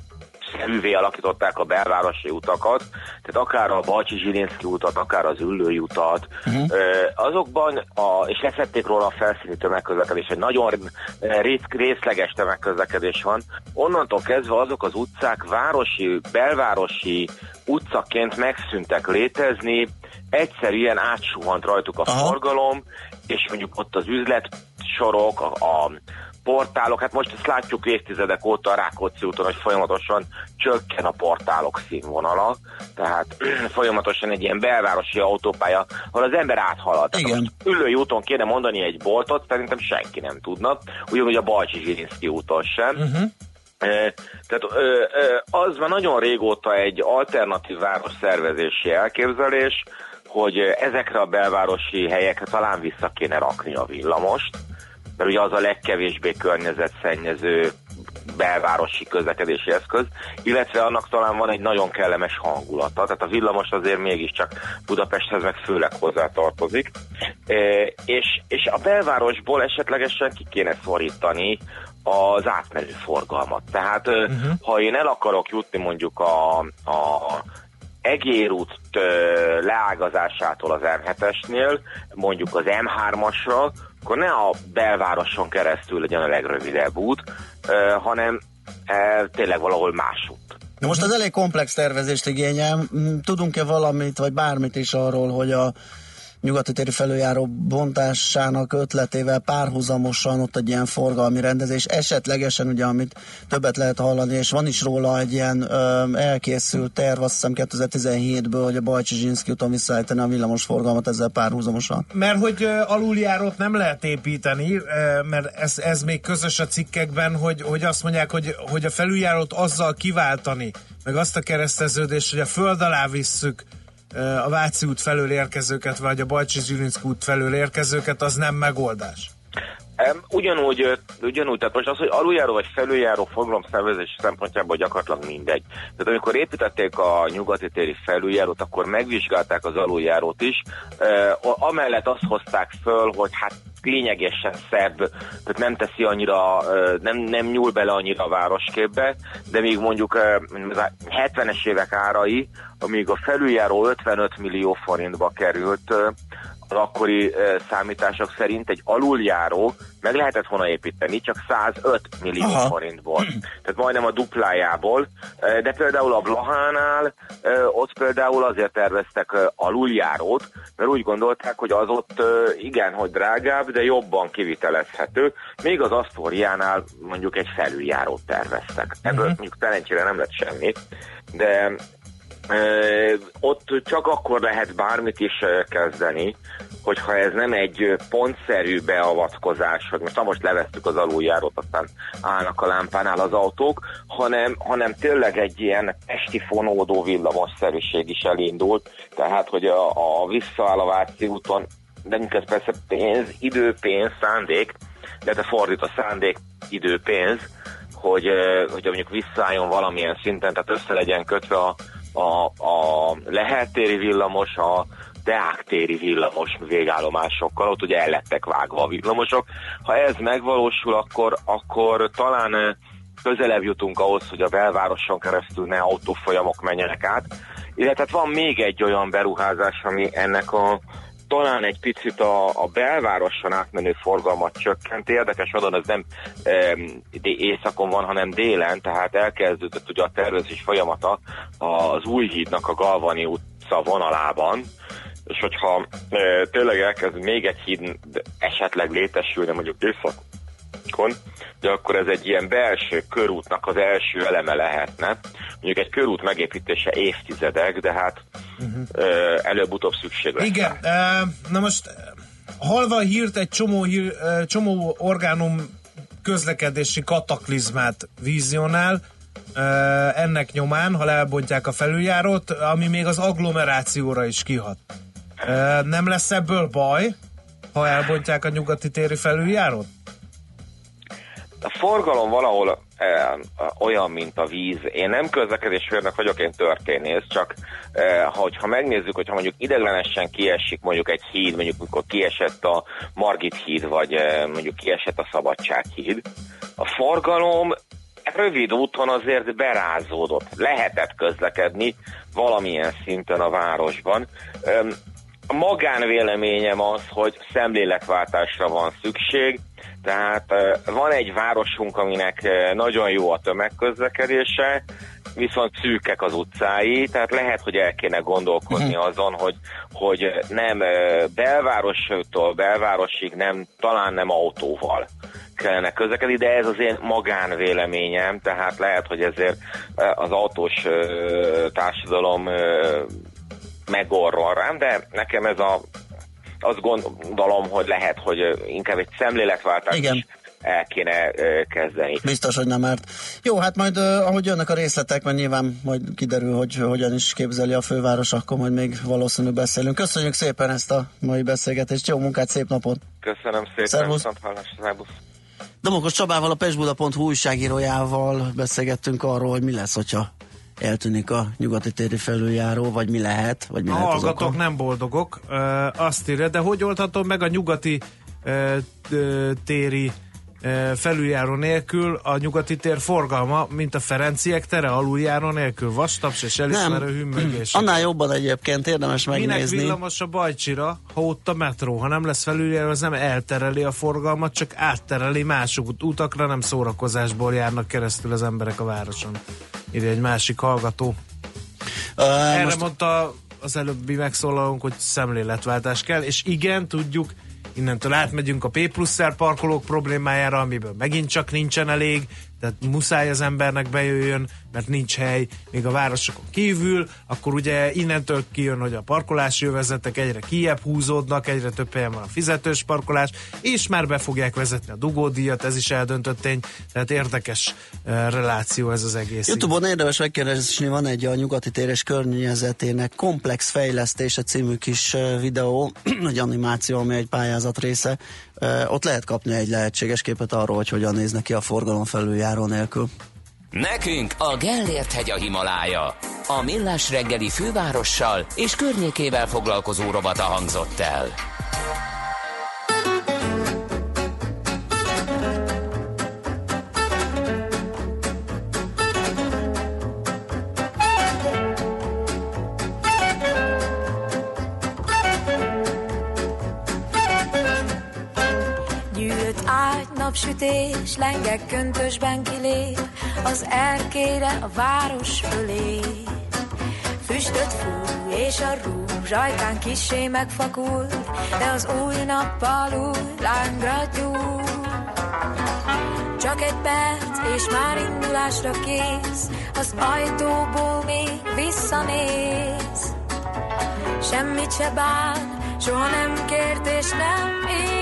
szerűvé alakították a belvárosi utakat, tehát akár a Balcsi Zsilinszki utat, akár az Üllői utat, uh-huh. azokban, a, és leszették róla a felszíni tömegközlekedés, egy nagyon rész, részleges tömegközlekedés van, onnantól kezdve azok az utcák városi, belvárosi utcaként megszűntek létezni, egyszerűen átsuhant rajtuk a Aha. forgalom, és mondjuk ott az üzletsorok, a, a portálok, hát most ezt látjuk évtizedek óta a Rákóczi úton, hogy folyamatosan csökken a portálok színvonala, tehát folyamatosan egy ilyen belvárosi autópálya, ahol az ember áthalad. Tehát Igen. most Ülői úton kéne mondani egy boltot, szerintem senki nem tudna, ugyanúgy a Balcsi Zsirinszki úton sem. Uh-huh. Tehát az már nagyon régóta egy alternatív város szervezési elképzelés, hogy ezekre a belvárosi helyekre talán vissza kéne rakni a villamost, mert ugye az a legkevésbé környezetszennyező belvárosi közlekedési eszköz, illetve annak talán van egy nagyon kellemes hangulata, tehát a villamos azért mégiscsak Budapesthez meg főleg hozzá tartozik, E, és, és a belvárosból esetlegesen ki kéne szorítani az átmenő forgalmat. Tehát uh-huh. ha én el akarok jutni mondjuk a, a Egérút leágazásától az M7-esnél, mondjuk az M3-asra, akkor ne a belvároson keresztül legyen a legrövidebb út, hanem tényleg valahol másút. Na most az elég komplex tervezést igényel. Tudunk-e valamit, vagy bármit is arról, hogy a nyugati téri felüljáró bontásának ötletével párhuzamosan ott egy ilyen forgalmi rendezés, esetlegesen ugye, amit többet lehet hallani, és van is róla egy ilyen ö, elkészült terv, azt hiszem 2017-ből, hogy a Bajcsi Zsinszki úton visszaállítani a villamos forgalmat ezzel párhuzamosan. Mert hogy ö, aluljárót nem lehet építeni, ö, mert ez, ez még közös a cikkekben, hogy, hogy azt mondják, hogy, hogy a felüljárót azzal kiváltani, meg azt a kereszteződést, hogy a föld alá visszük a Váci út felől érkezőket, vagy a Bajcsi Zsilinszki út felől érkezőket, az nem megoldás. Ugyanúgy, ugyanúgy, tehát most az, hogy aluljáró vagy felüljáró forgalomszervezés szempontjából gyakorlatilag mindegy. Tehát amikor építették a nyugati téri felüljárót, akkor megvizsgálták az aluljárót is, amellett azt hozták föl, hogy hát lényegesen szebb, tehát nem teszi annyira, nem, nem nyúl bele annyira a városképbe, de még mondjuk ö, az 70-es évek árai, amíg a felüljáró 55 millió forintba került, az akkori ö, számítások szerint egy aluljáró meg lehetett volna építeni csak 105 millió Aha. Forintból. Tehát majdnem a duplájából. Ö, De például a Blahánál ö, ott például azért terveztek aluljárót, mert úgy gondolták, hogy az ott igen, hogy drágább, de jobban kivitelezhető. Még az Asztóriánál mondjuk egy felüljárót terveztek. Ebből mondjuk szerencsére nem lett semmi, de ott csak akkor lehet bármit is kezdeni, hogyha ez nem egy pontszerű beavatkozás, hogy most, na most leveztük az aluljárót, aztán állnak a lámpánál az autók, hanem, hanem tényleg egy ilyen esti fonódó villamosszerűség is elindult, tehát hogy a, a visszaáll a Váci úton, de ez persze pénz, idő, pénz, szándék, de te fordít a szándék, idő, pénz, hogy, hogy mondjuk visszaálljon valamilyen szinten, tehát össze legyen kötve a, a, a Lehel téri villamos, a Deák téri villamos végállomásokkal, ott ugye el lettek vágva a villamosok. Ha ez megvalósul, akkor, akkor talán ö, közelebb jutunk ahhoz, hogy a belvároson keresztül ne autófolyamok menjenek át. Illetve hát van még egy olyan beruházás, ami ennek a talán egy picit a, a belvároson átmenő forgalmat csökkent. Érdekes adon, ez nem e, északon van, hanem délen, tehát elkezdődött ugye a tervezés folyamata az új hídnak a Galvani utca vonalában, és hogyha e, tényleg elkezd még egy híd esetleg létesülne mondjuk északon, de akkor ez egy ilyen belső körútnak az első eleme lehetne. Mondjuk egy körút megépítése évtizedek, de hát uh-huh. előbb-utóbb szükség lesz. Igen, na most halva hírt egy csomó, hír, csomó orgánum közlekedési kataklizmát vizionál, ö, ennek nyomán, ha elbontják a felüljárót, ami még az agglomerációra is kihat. Nem lesz ebből baj, ha elbontják a nyugati téri felüljárót? A forgalom valahol e, olyan, mint a víz. Én nem közlekedésfőnök vagyok, én történész, csak e, hogyha megnézzük, hogyha mondjuk ideglenesen kiesik mondjuk egy híd, mondjuk amikor kiesett a Margit híd, vagy e, mondjuk kiesett a Szabadság híd, a forgalom rövid úton azért berázódott. Lehetett közlekedni valamilyen szinten a városban. Öm, A magánvéleményem az, hogy szemléletváltásra van szükség, tehát van egy városunk, aminek nagyon jó a tömegközlekedése, viszont szűkek az utcái, tehát lehet, hogy el kéne gondolkodni azon, hogy, hogy nem belvárostól belvárosig, nem, talán nem autóval kellene közlekedni, de ez az én magánvéleményem, tehát lehet, hogy ezért az autós társadalom ö, megorról rám, de nekem ez a azt gondolom, hogy lehet, hogy inkább egy szemléletváltás Igen. is el kéne kezdeni. Biztos, hogy nem árt. Jó, hát majd ahogy jönnek a részletek, mert nyilván majd kiderül, hogy hogyan is képzeli a főváros, akkor majd még valószínű beszélünk. Köszönjük szépen ezt a mai beszélgetést, jó munkát, szép napot! Köszönöm szépen, Szervusz. szervusz. Domokos Csabával, a Pestbuda.hu újságírójával beszélgettünk arról, hogy mi lesz, hogyha eltűnik a nyugati téri felüljáró, vagy mi lehet, vagy mi A lehet hallgatók nem boldogok. Azt írja, de hogy oldhatom meg a nyugati téri felüljáró nélkül a nyugati tér forgalma, mint a Ferenciek tere aluljáró nélkül. Vastaps és elismerő hümmögés. Annál jobban egyébként érdemes Minek megnézni. villamos a Bajcsira, ha ott a metró? Ha nem lesz felüljáró, az nem eltereli a forgalmat, csak áttereli más utakra, nem szórakozásból járnak keresztül az emberek a városon. Írja egy másik hallgató. Uh, Erre most mondta az előbbi megszólalónk, hogy szemléletváltás kell, és igen, tudjuk, innentől átmegyünk a P plusz parkolók problémájára, amiből megint csak nincsen elég, tehát muszáj az embernek bejöjjön, mert nincs hely, még a városokon kívül, akkor ugye innentől kijön, hogy a parkolási övezetek egyre kijebb húzódnak, egyre több helyen van a fizetős parkolás, és már be fogják vezetni a dugódíjat, ez is eldöntött tény, tehát érdekes uh, reláció ez az egész. Youtube-on érdemes megkeresni, van egy a nyugati tér és környezetének komplex fejlesztése című kis ö, videó, egy animáció, ami egy pályázat része. Ott lehet kapni egy lehetséges képet arról, hogy hogyan néz ki a forgalom felüljáró nélkül. Nekünk a Gellért hegy a Himalája. A Millás reggeli fővárossal és környékével foglalkozó rovata hangzott el. Napsütés, lengek köntösben kilép Az erkére a város fölé. Füstöt fúj, és a rúzs ajkán kissé megfakult De az új nappal új lángra gyúl. Csak egy perc, és már indulásra kész Az ajtóból még visszanéz. Semmit se bán, soha nem kért és nem ígért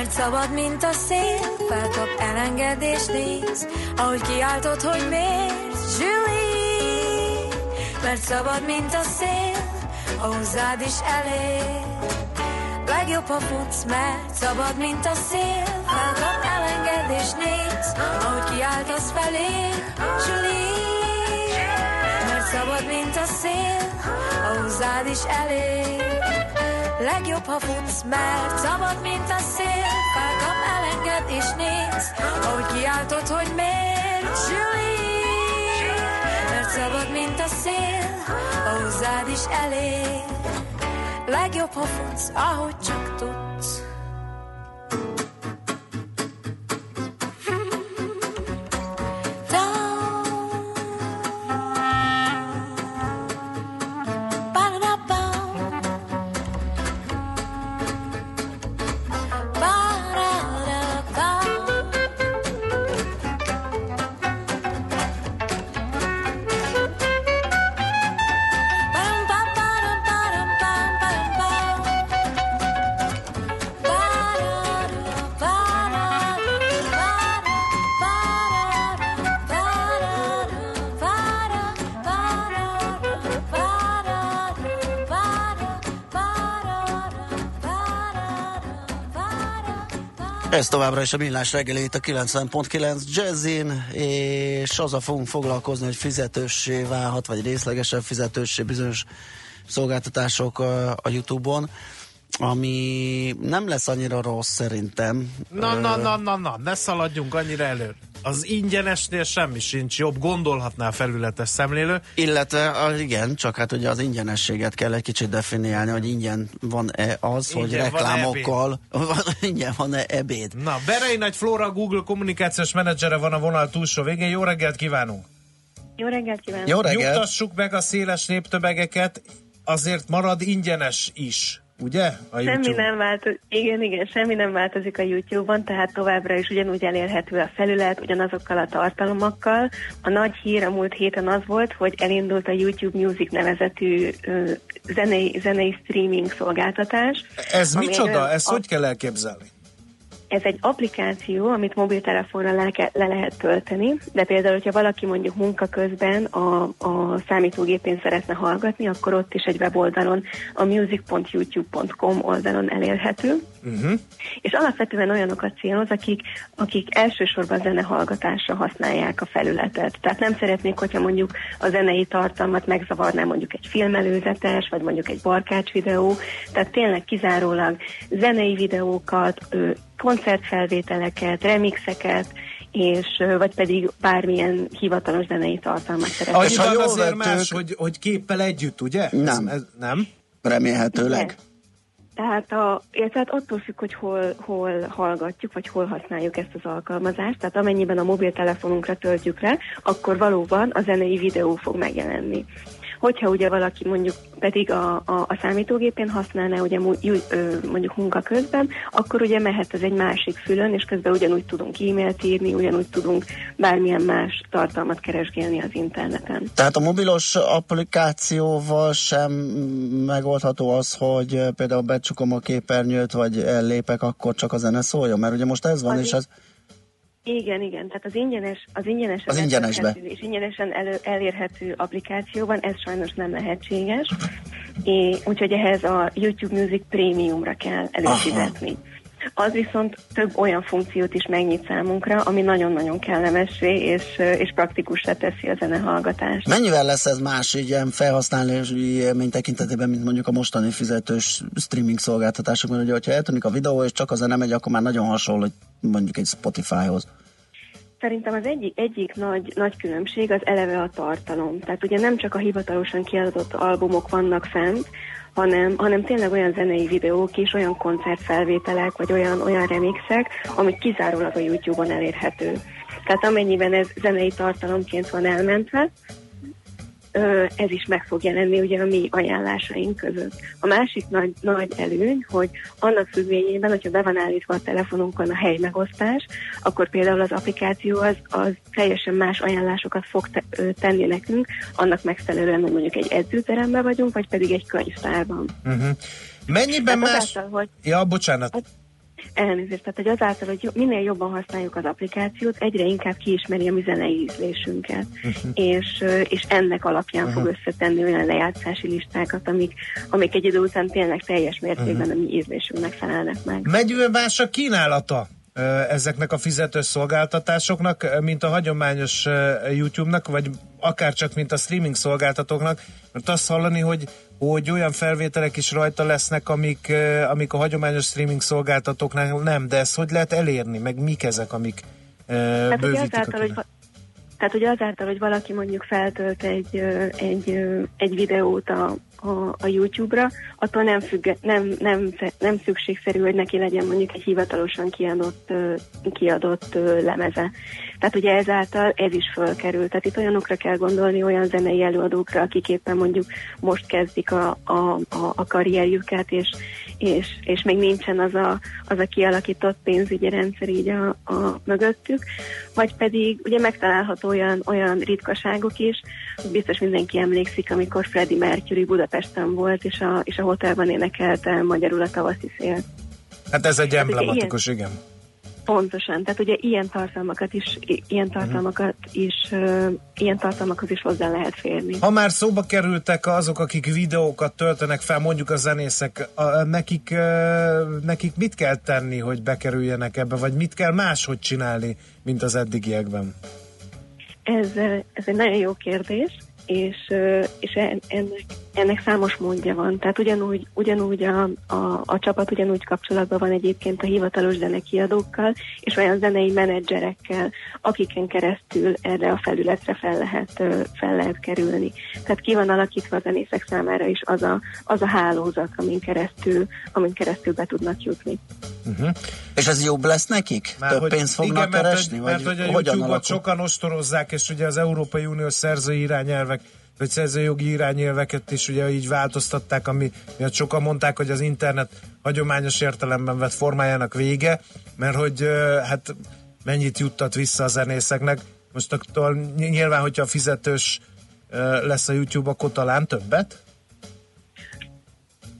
Mert szabad, mint a szél, felkap elengedés néz, ahogy kiáltod, hogy miért, Julie. Mert szabad, mint a szél, ha hozzád is elér. Legjobb, ha futsz, mert szabad, mint a szél, felkap elengedés néz, ahogy kiáltasz felé, Julie. Mert szabad, mint a szél, ha hozzád is elér. Legjobb, ha futsz, mert szabad, mint a szél Felkap, elenged és néz Ahogy kiáltod, hogy miért, Julie Mert szabad, mint a szél Ha hozzád is elég Legjobb, ha futsz, ahogy csak tudsz Ez továbbra is a millás reggeli itt a 90.9 Jazzin, és azzal fogunk foglalkozni, hogy fizetőssé válhat, vagy részlegesen fizetőssé bizonyos szolgáltatások a, a Youtube-on, ami nem lesz annyira rossz szerintem. Na, na, na, na, na, ne szaladjunk annyira elő. Az ingyenesnél semmi sincs jobb, gondolhatná a felületes szemlélő. Illetve, a, igen, csak hát ugye az ingyenességet kell egy kicsit definiálni, hogy ingyen van-e az, hogy Ingyen van-e reklámokkal, ingyen van-e ebéd. Na, Berei Nagy Flóra, Google kommunikációs menedzsere van a vonal túlsó végén. Jó reggelt kívánunk! Jó reggelt kívánok! Jó reggelt! Nyugtassuk meg a széles néptömegeket, azért marad ingyenes is, ugye? A Semmi nem változik, igen, igen, semmi nem változik a YouTube-on, tehát továbbra is ugyanúgy elérhető a felület, ugyanazokkal a tartalmakkal. A nagy hír a múlt héten az volt, hogy elindult a YouTube Music nevezetű ö, zenei, zenei streaming szolgáltatás. Ez micsoda? Ezt a- hogy kell elképzelni? Ez egy applikáció, amit mobiltelefonra le, le lehet tölteni, de például, hogyha valaki mondjuk munka közben a, a számítógépén szeretne hallgatni, akkor ott is egy weboldalon, a music.youtube.com oldalon elérhető. Uh-huh. És alapvetően olyanokat céloz, akik, akik elsősorban zenehallgatásra használják a felületet. Tehát nem szeretnék, hogyha mondjuk a zenei tartalmat megzavarná mondjuk egy filmelőzetes, vagy mondjuk egy barkács videó. Tehát tényleg kizárólag zenei videókat, koncertfelvételeket, remixeket, és vagy pedig bármilyen hivatalos zenei tartalmat szeretnék. Annyiban azért vettük- más, hogy, hogy képpel együtt, ugye? Nem. Ez, ez, nem? Remélhetőleg. Tehát, a, illetve hát attól függ, hogy hol, hol hallgatjuk, vagy hol használjuk ezt az alkalmazást. Tehát amennyiben a mobiltelefonunkra töltjük le, akkor valóban a zenei videó fog megjelenni. Hogyha ugye valaki mondjuk pedig a, a, a számítógépén használná ugye mondjuk munka közben, akkor ugye mehet ez egy másik fülön, és közben ugyanúgy tudunk e-mailt írni, ugyanúgy tudunk bármilyen más tartalmat keresgélni az interneten. Tehát a mobilos applikációval sem megoldható az, hogy például becsukom a képernyőt, vagy ellépek, akkor csak a zene szóljon, mert ugye most ez van, Az és ez Igen, igen, tehát az ingyenes, az ingyenes Az ingyenesbe. és ingyenesen elő, elérhető applikációban ez sajnos nem lehetséges, és, úgyhogy ehhez a YouTube Music Premiumra kell előfizetni. Az viszont több olyan funkciót is megnyit számunkra, ami nagyon-nagyon kellemessé és, és praktikussá teszi a zenehallgatást. Mennyivel lesz ez más így ilyen felhasználói élmény tekintetében, mint mondjuk a mostani fizetős streaming szolgáltatások, mert ugye, hogyha eltűnik a videó, és csak a zene megy, akkor már nagyon hasonló mondjuk egy Spotifyhoz. Szerintem az egyik, egyik nagy, nagy különbség az eleve a tartalom. Tehát ugye nem csak a hivatalosan kiadott albumok vannak fent, hanem, hanem tényleg olyan zenei videók is, olyan koncertfelvételek, vagy olyan, olyan remixek, amik kizárólag a YouTube-on elérhető. Tehát amennyiben ez zenei tartalomként van elmentve, ez is meg fog jelenni ugye a mi ajánlásaink között. A másik nagy, nagy előny, hogy annak függvényében, hogyha be van állítva a telefonunkon a helymegosztás, akkor például az applikáció az, az teljesen más ajánlásokat fog te, ö, tenni nekünk, annak megfelelően, hogy mondjuk egy edzőteremben vagyunk, vagy pedig egy könyvtárban. Uh-huh. Mennyiben Tehát más... azáltal, hogy Ja, bocsánat. Elnézést, tehát hogy azáltal, hogy minél jobban használjuk az applikációt, egyre inkább kiismeri a mi zenei ízlésünket, uh-huh. és, és ennek alapján uh-huh. fog összetenni olyan lejátszási listákat, amik, amik egy idő után tényleg teljes mértékben uh-huh. a mi ízlésünknek felelnek meg. Mennyivel más a kínálata ezeknek a fizetős szolgáltatásoknak, mint a hagyományos YouTube-nak, vagy akár csak mint a streaming szolgáltatóknak, mert azt hallani, hogy, hogy olyan felvételek is rajta lesznek, amik, amik a hagyományos streaming szolgáltatóknál nem, de ezt hogy lehet elérni, meg mik ezek, amik ugye, bővítik a azáltal, hogy, va- tehát ugye azáltal, hogy valaki mondjuk feltölt egy, egy, egy videót a, a, a YouTube-ra, attól nem, függ, nem, nem, nem szükségszerű, hogy neki legyen mondjuk egy hivatalosan kiadott, kiadott lemeze. Tehát ugye ezáltal ez is fölkerül. Tehát itt olyanokra kell gondolni, olyan zenei előadókra, akik éppen mondjuk most kezdik a, a, a, a karrierjüket, és, és, és még nincsen az a, az a kialakított pénzügyi rendszer így a, a mögöttük, vagy pedig ugye megtalálható olyan, olyan ritkaságok is, hogy biztos mindenki emlékszik, amikor Freddie Mercury Budapesten volt, és a, és a hotelban énekelte magyarul a tavaszi szél. Hát ez egy ugye emblematikus, igen. Pontosan, tehát ugye ilyen tartalmakat is, ilyen tartalmakat is, ilyen tartalmakhoz is hozzá lehet férni. Ha már szóba kerültek azok, akik videókat töltenek fel, mondjuk a zenészek, a, nekik, nekik mit kell tenni, hogy bekerüljenek ebbe, vagy mit kell máshogy csinálni, mint az eddigiekben? Ez, ez egy nagyon jó kérdés, és, és en- ennek, ennek számos módja van. Tehát ugyanúgy, ugyanúgy a, a, a csapat ugyanúgy kapcsolatban van egyébként a hivatalos zenekiadókkal, és olyan zenei menedzserekkel, akiken keresztül erre a felületre fel lehet, fel lehet kerülni. Tehát ki van alakítva a zenészek számára is az a, az a hálózat, amin keresztül, amin keresztül be tudnak jutni. És ez jobb lesz nekik? Már Több hogy- pénzt fognak igen, mert, keresni? Hogy, vagy mert hogy a YouTube-ot sokan ostorozzák, és ugye az Európai Uniós szerzői irányelvek, vagy szerzőjogi irányelveket is ugye így változtatták, ami miatt sokan mondták, hogy az internet hagyományos értelemben vett formájának vége, mert hogy hát mennyit juttat vissza a zenészeknek. Most ny- nyilván, hogyha fizetős lesz a YouTube, akkor talán többet?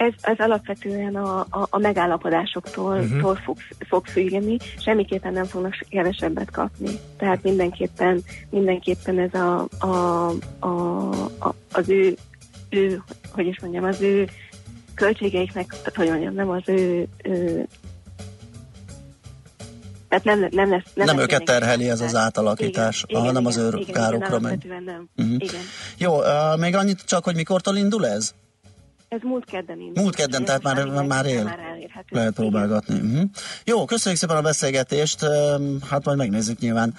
Ez, ez alapvetően a, a, a megállapodásoktól uh-huh. fog, fog függeni, semmiképpen nem fognak kevesebbet kapni. Tehát mindenképpen, mindenképpen ez a, a, a, a, az ő, ő, hogy is mondjam, az ő költségeiknek, hogy mondjam, nem az ő, ő tehát nem, nem lesz... Nem lesz őket terheli ez az átalakítás, igen, hanem az igen, ő igen, károkra megy. nem. Mhm. Igen. Jó, uh, még annyit csak, hogy mikortól indul ez? Ez múlt kedden indult. Múlt kedden, tehát már, Igen, már él. Már elérhető. Lehet próbálgatni. Uh-huh. Jó, köszönjük szépen a beszélgetést. Hát majd megnézzük nyilván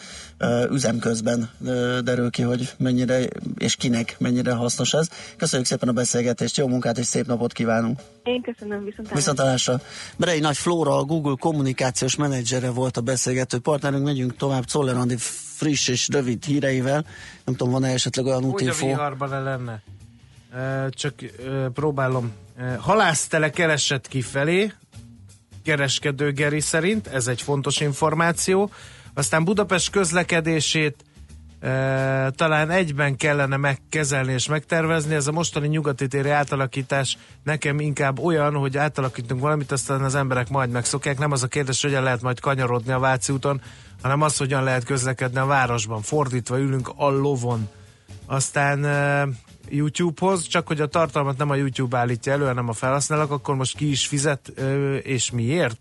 üzem közben derül ki, hogy mennyire és kinek mennyire hasznos ez. Köszönjük szépen a beszélgetést, jó munkát és szép napot kívánunk. Én köszönöm, viszont Viszontalásra. Berei Nagy Flóra, a Google kommunikációs menedzsere volt a beszélgető partnerünk. Megyünk tovább Czoller friss és rövid híreivel. Nem tudom, van-e esetleg olyan Úgy a viharban le lenne. Csak próbálom. Halásztele keresett kifelé, kereskedő Geri szerint, ez egy fontos információ. Aztán Budapest közlekedését talán egyben kellene megkezelni és megtervezni. Ez a mostani nyugati téri átalakítás nekem inkább olyan, hogy átalakítunk valamit, aztán az emberek majd megszokják. Nem az a kérdés, hogy hogyan lehet majd kanyarodni a Váci úton, hanem az, hogyan lehet közlekedni a városban. Fordítva ülünk a lovon. Aztán YouTube-hoz, csak hogy a tartalmat nem a YouTube állítja elő, hanem a felhasználók, akkor most ki is fizet, és miért?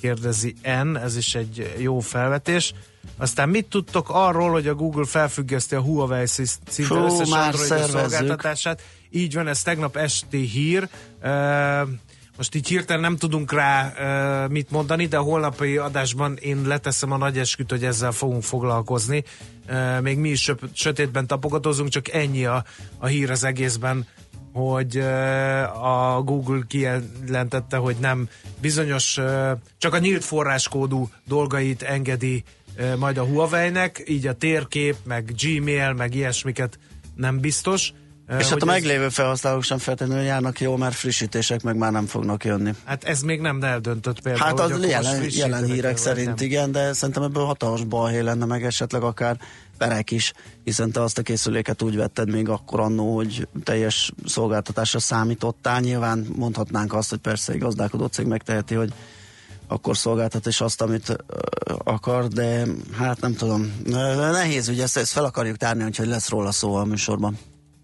Kérdezi N, ez is egy jó felvetés. Aztán mit tudtok arról, hogy a Google felfüggeszti a Huawei szinte Fú, összes Android szolgáltatását? Így van, ez tegnap esti hír. Uh, most így hirtelen nem tudunk rá uh, mit mondani, de a holnapi adásban én leteszem a nagy esküt, hogy ezzel fogunk foglalkozni. Uh, még mi is söp- sötétben tapogatózunk, csak ennyi a, a hír az egészben, hogy uh, a Google kijelentette, hogy nem bizonyos, uh, csak a nyílt forráskódú dolgait engedi uh, majd a Huawei-nek, így a térkép, meg Gmail, meg ilyesmiket nem biztos. Uh, És hát hogy a ez- meglévő felhasználók sem feltétlenül járnak jól, mert frissítések meg már nem fognak jönni. Hát ez még nem eldöntött például. Hát hogy az jelen, jelen hírek szerint nem. igen, de szerintem ebből hatalmas balhé lenne, meg esetleg akár perek is, hiszen te azt a készüléket úgy vetted még akkor annó, hogy teljes szolgáltatásra számítottál. Nyilván mondhatnánk azt, hogy persze egy gazdálkodó cég megteheti, hogy akkor szolgáltat és azt, amit akar, de hát nem tudom. Nehéz, ugye ezt, ezt fel akarjuk tárni, úgyhogy lesz róla szó a műsorban.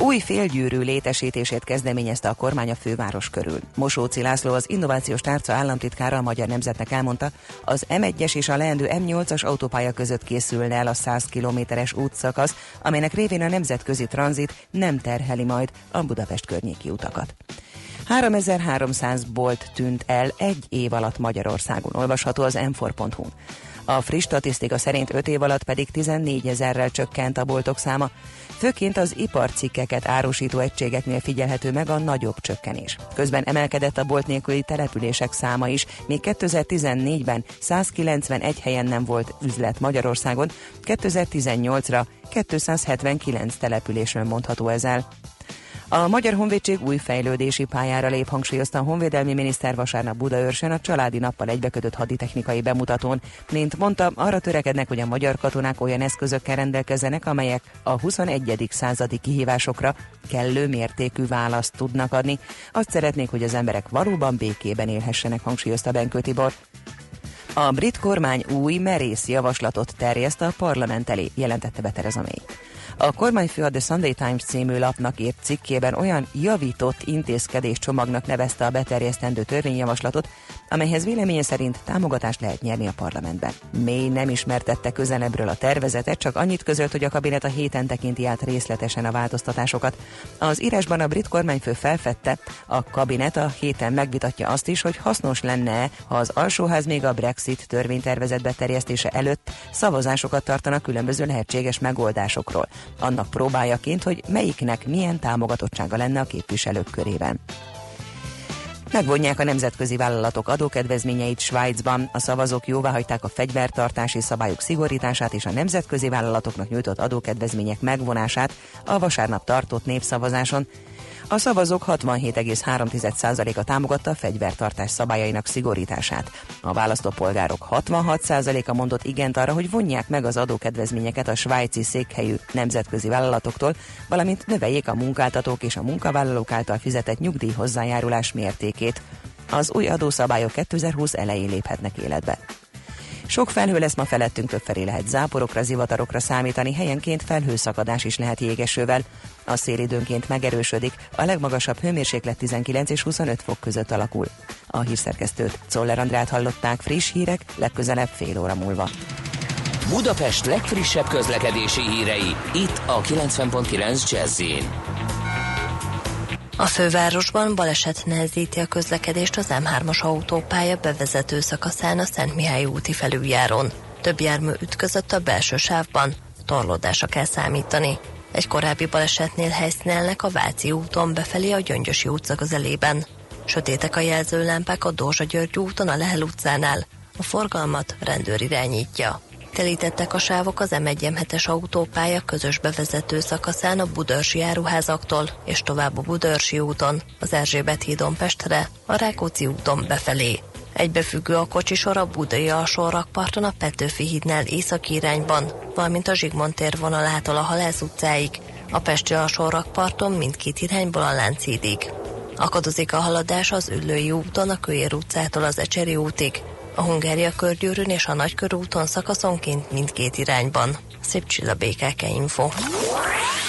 Új félgyűrű létesítését kezdeményezte a kormány a főváros körül. Mosóci László, az innovációs tárca államtitkára a Magyar Nemzetnek elmondta, az M1-es és a leendő M8-as autópálya között készülne el a 100 kilométeres útszakasz, amelynek révén a nemzetközi tranzit nem terheli majd a Budapest környéki utakat. 3300 bolt tűnt el egy év alatt Magyarországon, olvasható az m A friss statisztika szerint 5 év alatt pedig 14 ezerrel csökkent a boltok száma. Főként az iparcikkeket árusító egységeknél figyelhető meg a nagyobb csökkenés. Közben emelkedett a bolt nélküli települések száma is, még 2014-ben 191 helyen nem volt üzlet Magyarországon, 2018-ra 279 településről mondható ez el. A Magyar Honvédség új fejlődési pályára lép, hangsúlyozta a honvédelmi miniszter vasárnap Budaörsön a családi nappal egybekötött haditechnikai bemutatón. Mint mondta, arra törekednek, hogy a magyar katonák olyan eszközökkel rendelkezzenek, amelyek a 21. századi kihívásokra kellő mértékű választ tudnak adni. Azt szeretnék, hogy az emberek valóban békében élhessenek, hangsúlyozta Benkő Tibor. A brit kormány új merész javaslatot terjeszt a parlament elé, jelentette be Theresa May. A kormányfő a The Sunday Times című lapnak írt cikkében olyan javított intézkedés csomagnak nevezte a beterjesztendő törvényjavaslatot, amelyhez véleménye szerint támogatást lehet nyerni a parlamentben. May nem ismertette közelebbről a tervezetet, csak annyit közölt, hogy a kabinet a héten tekinti át részletesen a változtatásokat. Az írásban a brit kormányfő felfedte, a kabinet a héten megvitatja azt is, hogy hasznos lenne, ha az alsóház még a Brexit törvénytervezet beterjesztése előtt szavazásokat tartanak különböző lehetséges megoldásokról annak próbájaként, hogy melyiknek milyen támogatottsága lenne a képviselők körében. Megvonják a nemzetközi vállalatok adókedvezményeit Svájcban. A szavazók jóváhagyták a fegyvertartási szabályok szigorítását és a nemzetközi vállalatoknak nyújtott adókedvezmények megvonását a vasárnap tartott népszavazáson. A szavazók 67,3%-a támogatta a fegyvertartás szabályainak szigorítását. A választópolgárok 66%-a mondott igent arra, hogy vonják meg az adókedvezményeket a svájci székhelyű nemzetközi vállalatoktól, valamint növeljék a munkáltatók és a munkavállalók által fizetett nyugdíj hozzájárulás mértékét. Az új adószabályok 2020 elején léphetnek életbe. Sok felhő lesz ma felettünk, többfelé lehet záporokra, zivatarokra számítani, helyenként felhőszakadás is lehet jégesővel. A szél időnként megerősödik, a legmagasabb hőmérséklet 19 és 25 fok között alakul. A hírszerkesztőt Czoller Andrát hallották friss hírek, legközelebb fél óra múlva. Budapest legfrissebb közlekedési hírei, itt a 90.9 jazz a fővárosban baleset nehezíti a közlekedést az M3-as autópálya bevezető szakaszán a Szent Mihály úti felüljáron. Több jármű ütközött a belső sávban, torlódásra kell számítani. Egy korábbi balesetnél helyszínelnek a Váci úton befelé a Gyöngyösi utca közelében. Sötétek a jelzőlámpák a Dózsa György úton a Lehel utcánál. A forgalmat rendőr irányítja. Telítettek a sávok az M1-M7-es autópálya közös bevezető szakaszán a Budörsi áruházaktól és tovább a Budörsi úton, az Erzsébet hídon Pestre, a Rákóczi úton befelé. Egybefüggő a kocsisor a Budai alsó rakparton a Petőfi hídnál északi irányban, valamint a Zsigmond tér vonalától a Halász utcáig, a Pesti alsó rakparton mindkét irányból a Lánchídig. Akadozik a haladás az Üllői úton a Kölyér utcától az Ecseri útig, a Hungária körgyűrűn és a Nagykörúton szakaszonként mindkét irányban. Szép csilla BKK Info.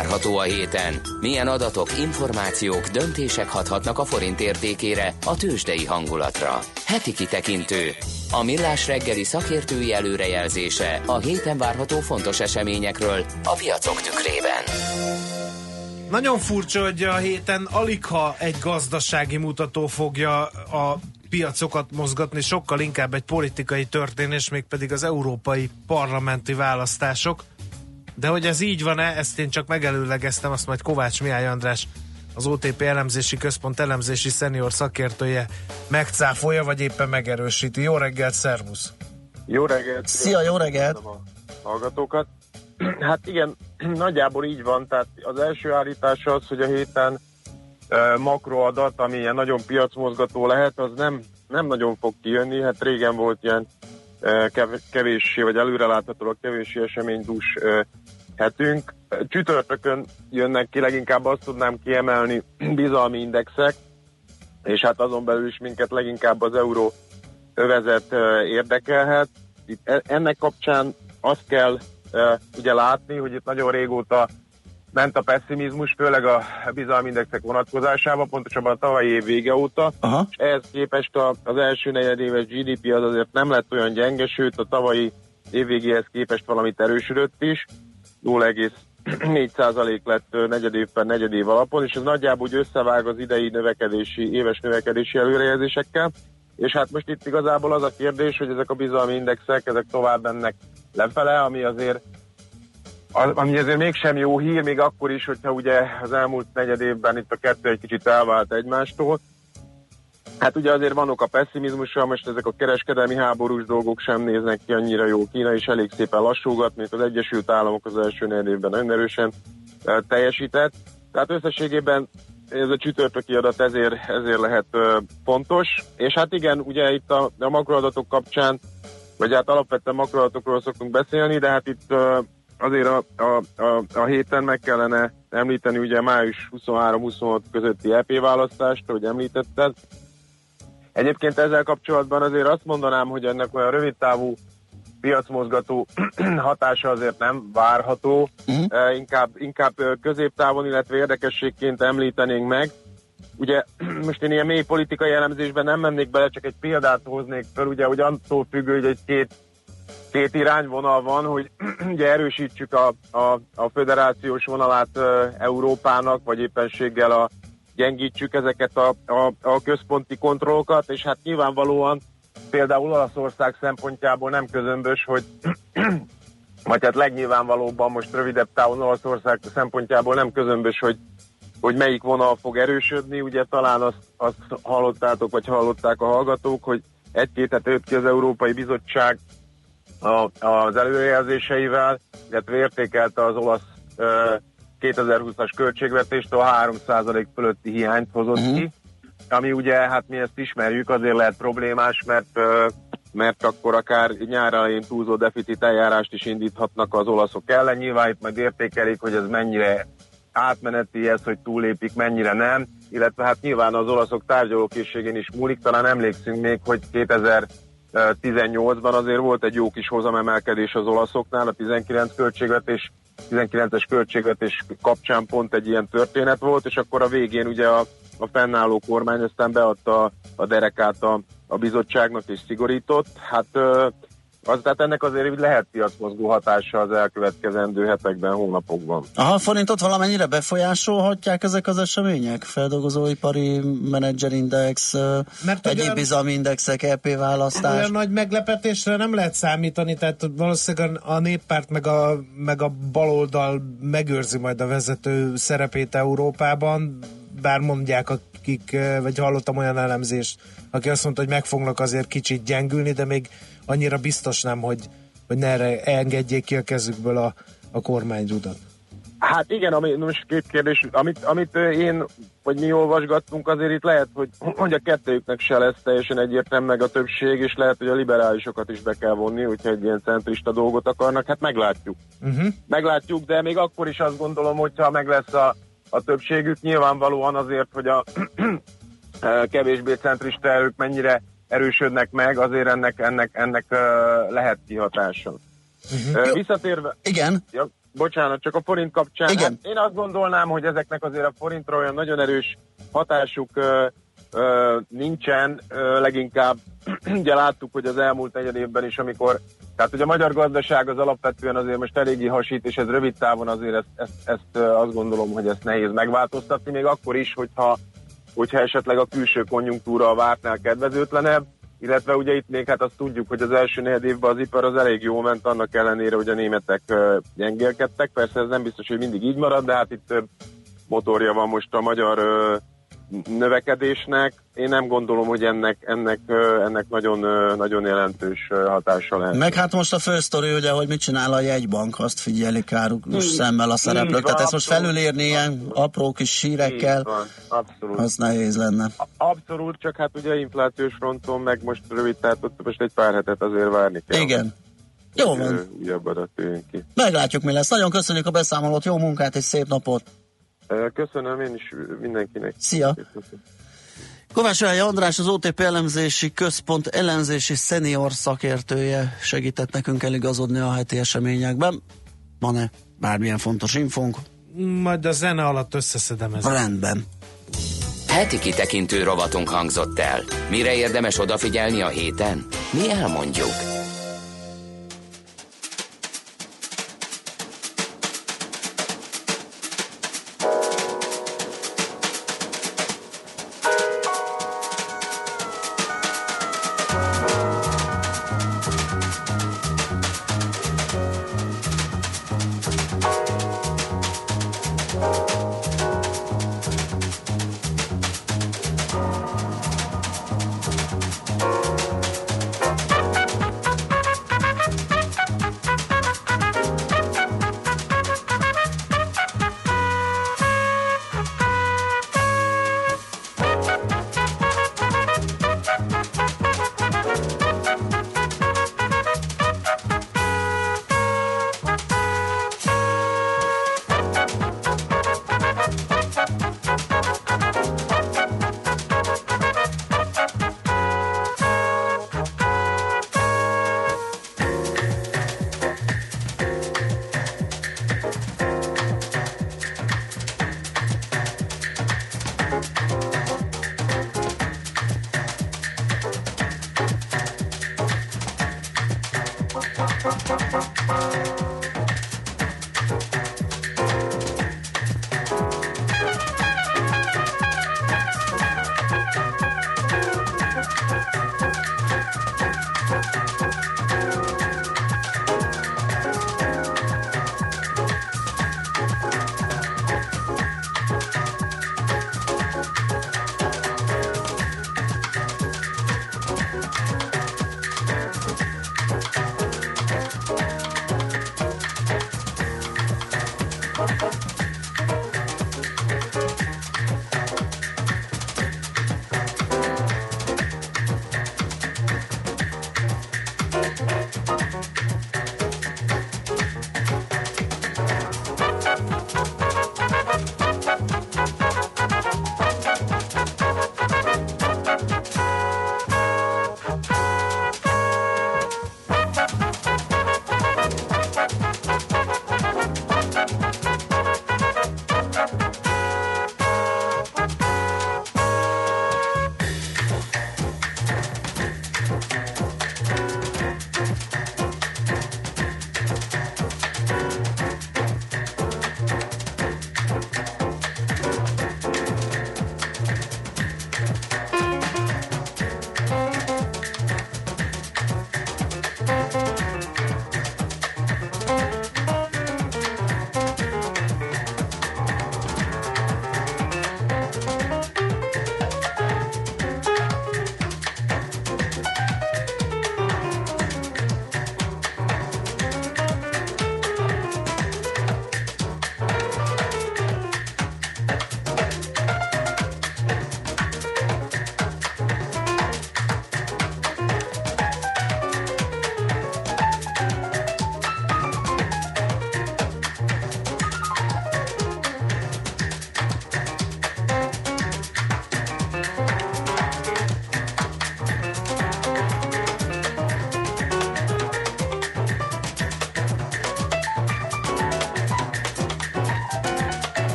Várható a héten? Milyen adatok, információk, döntések hathatnak a forint értékére, a tőzsdei hangulatra? Heti kitekintő. A millás reggeli szakértői előrejelzése a héten várható fontos eseményekről a piacok tükrében. Nagyon furcsa, hogy a héten alig ha egy gazdasági mutató fogja a piacokat mozgatni, sokkal inkább egy politikai történés, mégpedig az európai parlamenti választások. De hogy ez így van-e, ezt én csak megelőlegeztem, azt majd Kovács Mihály András, az OTP elemzési központ elemzési szenior szakértője megcáfolja, vagy éppen megerősíti. Jó reggelt, szervusz! Jó reggelt! Szia, jó reggelt! A hallgatókat. Hát igen, nagyjából így van, tehát az első állítás az, hogy a héten makroadat, ami ilyen nagyon piacmozgató lehet, az nem, nem nagyon fog kijönni, hát régen volt ilyen kevéssé, vagy előreláthatólag kevéssé eseménydús hetünk. Csütörtökön jönnek ki, leginkább azt tudnám kiemelni bizalmi indexek, és hát azon belül is minket leginkább az euró övezet érdekelhet. Itt e, ennek kapcsán azt kell ugye látni, hogy itt nagyon régóta ment a pessimizmus, főleg a bizalmi indexek vonatkozásában, pontosabban a tavalyi év vége óta. Aha. És ehhez képest a, az első negyedéves GDP az azért nem lett olyan gyenge, sőt a tavalyi évvégéhez képest valamit erősödött is. 0,4% lett negyedév per negyedév alapon, és ez nagyjából úgy összevág az idei növekedési, éves növekedési előrejelzésekkel. És hát most itt igazából az a kérdés, hogy ezek a bizalmi indexek, ezek tovább mennek lefele, ami azért ami azért mégsem jó hír, még akkor is, hogyha ugye az elmúlt negyed évben itt a kettő egy kicsit elvált egymástól. Hát ugye azért vannak a pessimizmussal, most ezek a kereskedelmi háborús dolgok sem néznek ki annyira jó. Kína is elég szépen lassulgat, mint az Egyesült Államok az első negyed évben nagyon erősen teljesített. Tehát összességében ez a csütörtöki adat ezért, ezért lehet fontos. És hát igen, ugye itt a, a makroadatok kapcsán vagy hát alapvetően makroadatokról szoktunk beszélni, de hát itt azért a, a, a, a héten meg kellene említeni ugye május 23-26 közötti EP választást, ahogy említetted. Egyébként ezzel kapcsolatban azért azt mondanám, hogy ennek olyan rövidtávú piacmozgató hatása azért nem várható, uh-huh. inkább, inkább középtávon, illetve érdekességként említenénk meg, Ugye most én ilyen mély politikai elemzésben nem mennék bele, csak egy példát hoznék fel, ugye, hogy attól függő, hogy egy két, irányvonal van, hogy ugye erősítsük a, a, a föderációs vonalát Európának, vagy éppenséggel a, gyengítsük ezeket a, a, a központi kontrollokat, és hát nyilvánvalóan például Olaszország szempontjából nem közömbös, hogy vagy hát legnyilvánvalóbban most rövidebb távon Olaszország szempontjából nem közömbös, hogy hogy melyik vonal fog erősödni, ugye talán azt, azt hallottátok, vagy hallották a hallgatók, hogy egy-két hete ki az Európai Bizottság a, az előrejelzéseivel, illetve értékelte az olasz uh, 2020-as költségvetést, a 3% fölötti hiányt hozott uh-huh. ki, ami ugye, hát mi ezt ismerjük, azért lehet problémás, mert mert akkor akár nyár elején túlzó deficit eljárást is indíthatnak az olaszok ellen. Nyilván itt majd értékelik, hogy ez mennyire átmeneti ez, hogy túlépik, mennyire nem, illetve hát nyilván az olaszok tárgyalókészségén is múlik, talán emlékszünk még, hogy 2018-ban azért volt egy jó kis hozamemelkedés az olaszoknál, a 19 költségvetés 19-es költségvetés kapcsán pont egy ilyen történet volt, és akkor a végén ugye a, a fennálló kormány aztán beadta a derekát a, a bizottságnak és szigorított. Hát az, tehát ennek azért lehet piacmozgó hatása az elkövetkezendő hetekben, hónapokban. Aha, forintot valamennyire befolyásolhatják ezek az események? Feldolgozóipari menedzserindex, Mert egyéb olyan, bizalmi indexek, EP választás? Olyan nagy meglepetésre nem lehet számítani, tehát valószínűleg a néppárt meg a, meg a baloldal megőrzi majd a vezető szerepét Európában, bár mondják akik, vagy hallottam olyan elemzést, aki azt mondta, hogy meg fognak azért kicsit gyengülni, de még annyira biztos nem, hogy, hogy ne engedjék ki a kezükből a, a kormányrudat. Hát igen, ami, most két kérdés, amit, amit én, vagy mi olvasgattunk, azért itt lehet, hogy, hogy a kettőjüknek se lesz teljesen egyértelmű meg a többség, és lehet, hogy a liberálisokat is be kell vonni, hogyha egy ilyen centrista dolgot akarnak, hát meglátjuk. Uh-huh. Meglátjuk, de még akkor is azt gondolom, hogyha meg lesz a, a többségük, nyilvánvalóan azért, hogy a kevésbé centrista erők mennyire erősödnek meg, azért ennek, ennek, ennek lehet kihatása. Uh-huh. Uh, visszatérve... Igen. Ja, bocsánat, csak a forint kapcsán. Igen. Hát én azt gondolnám, hogy ezeknek azért a forintra olyan nagyon erős hatásuk ö, ö, nincsen, ö, leginkább ugye láttuk, hogy az elmúlt negyed évben is, amikor tehát ugye a magyar gazdaság az alapvetően azért most eléggé hasít, és ez rövid távon azért ezt, ezt, ezt azt gondolom, hogy ezt nehéz megváltoztatni, még akkor is, hogyha, hogyha esetleg a külső konjunktúra a vártnál kedvezőtlenebb, illetve ugye itt még hát azt tudjuk, hogy az első negyed évben az ipar az elég jó ment, annak ellenére, hogy a németek gyengélkedtek, persze ez nem biztos, hogy mindig így marad, de hát itt több motorja van most a magyar növekedésnek. Én nem gondolom, hogy ennek, ennek, ennek nagyon, nagyon jelentős hatása lehet. Meg hát most a fősztori, ugye, hogy mit csinál a jegybank, azt figyelik Így- szemmel a szereplők. így Tehát ezt most felülírni ilyen apró kis sírekkel, abszolút. az nehéz lenne. Abszolút, csak hát ugye inflációs fronton, meg most rövid, tehát ott most egy pár hetet azért várni kell. Igen. Jó van. Újabb adat ki. Meglátjuk, mi lesz. Nagyon köszönjük a beszámolót, jó munkát és szép napot. Köszönöm én is mindenkinek. Szia! Kovács Ráj András, az OTP elemzési központ elemzési szenior szakértője segített nekünk eligazodni a heti eseményekben. Van-e bármilyen fontos infónk? Majd a zene alatt összeszedem ezt. Rendben. Heti kitekintő rovatunk hangzott el. Mire érdemes odafigyelni a héten? Mi elmondjuk.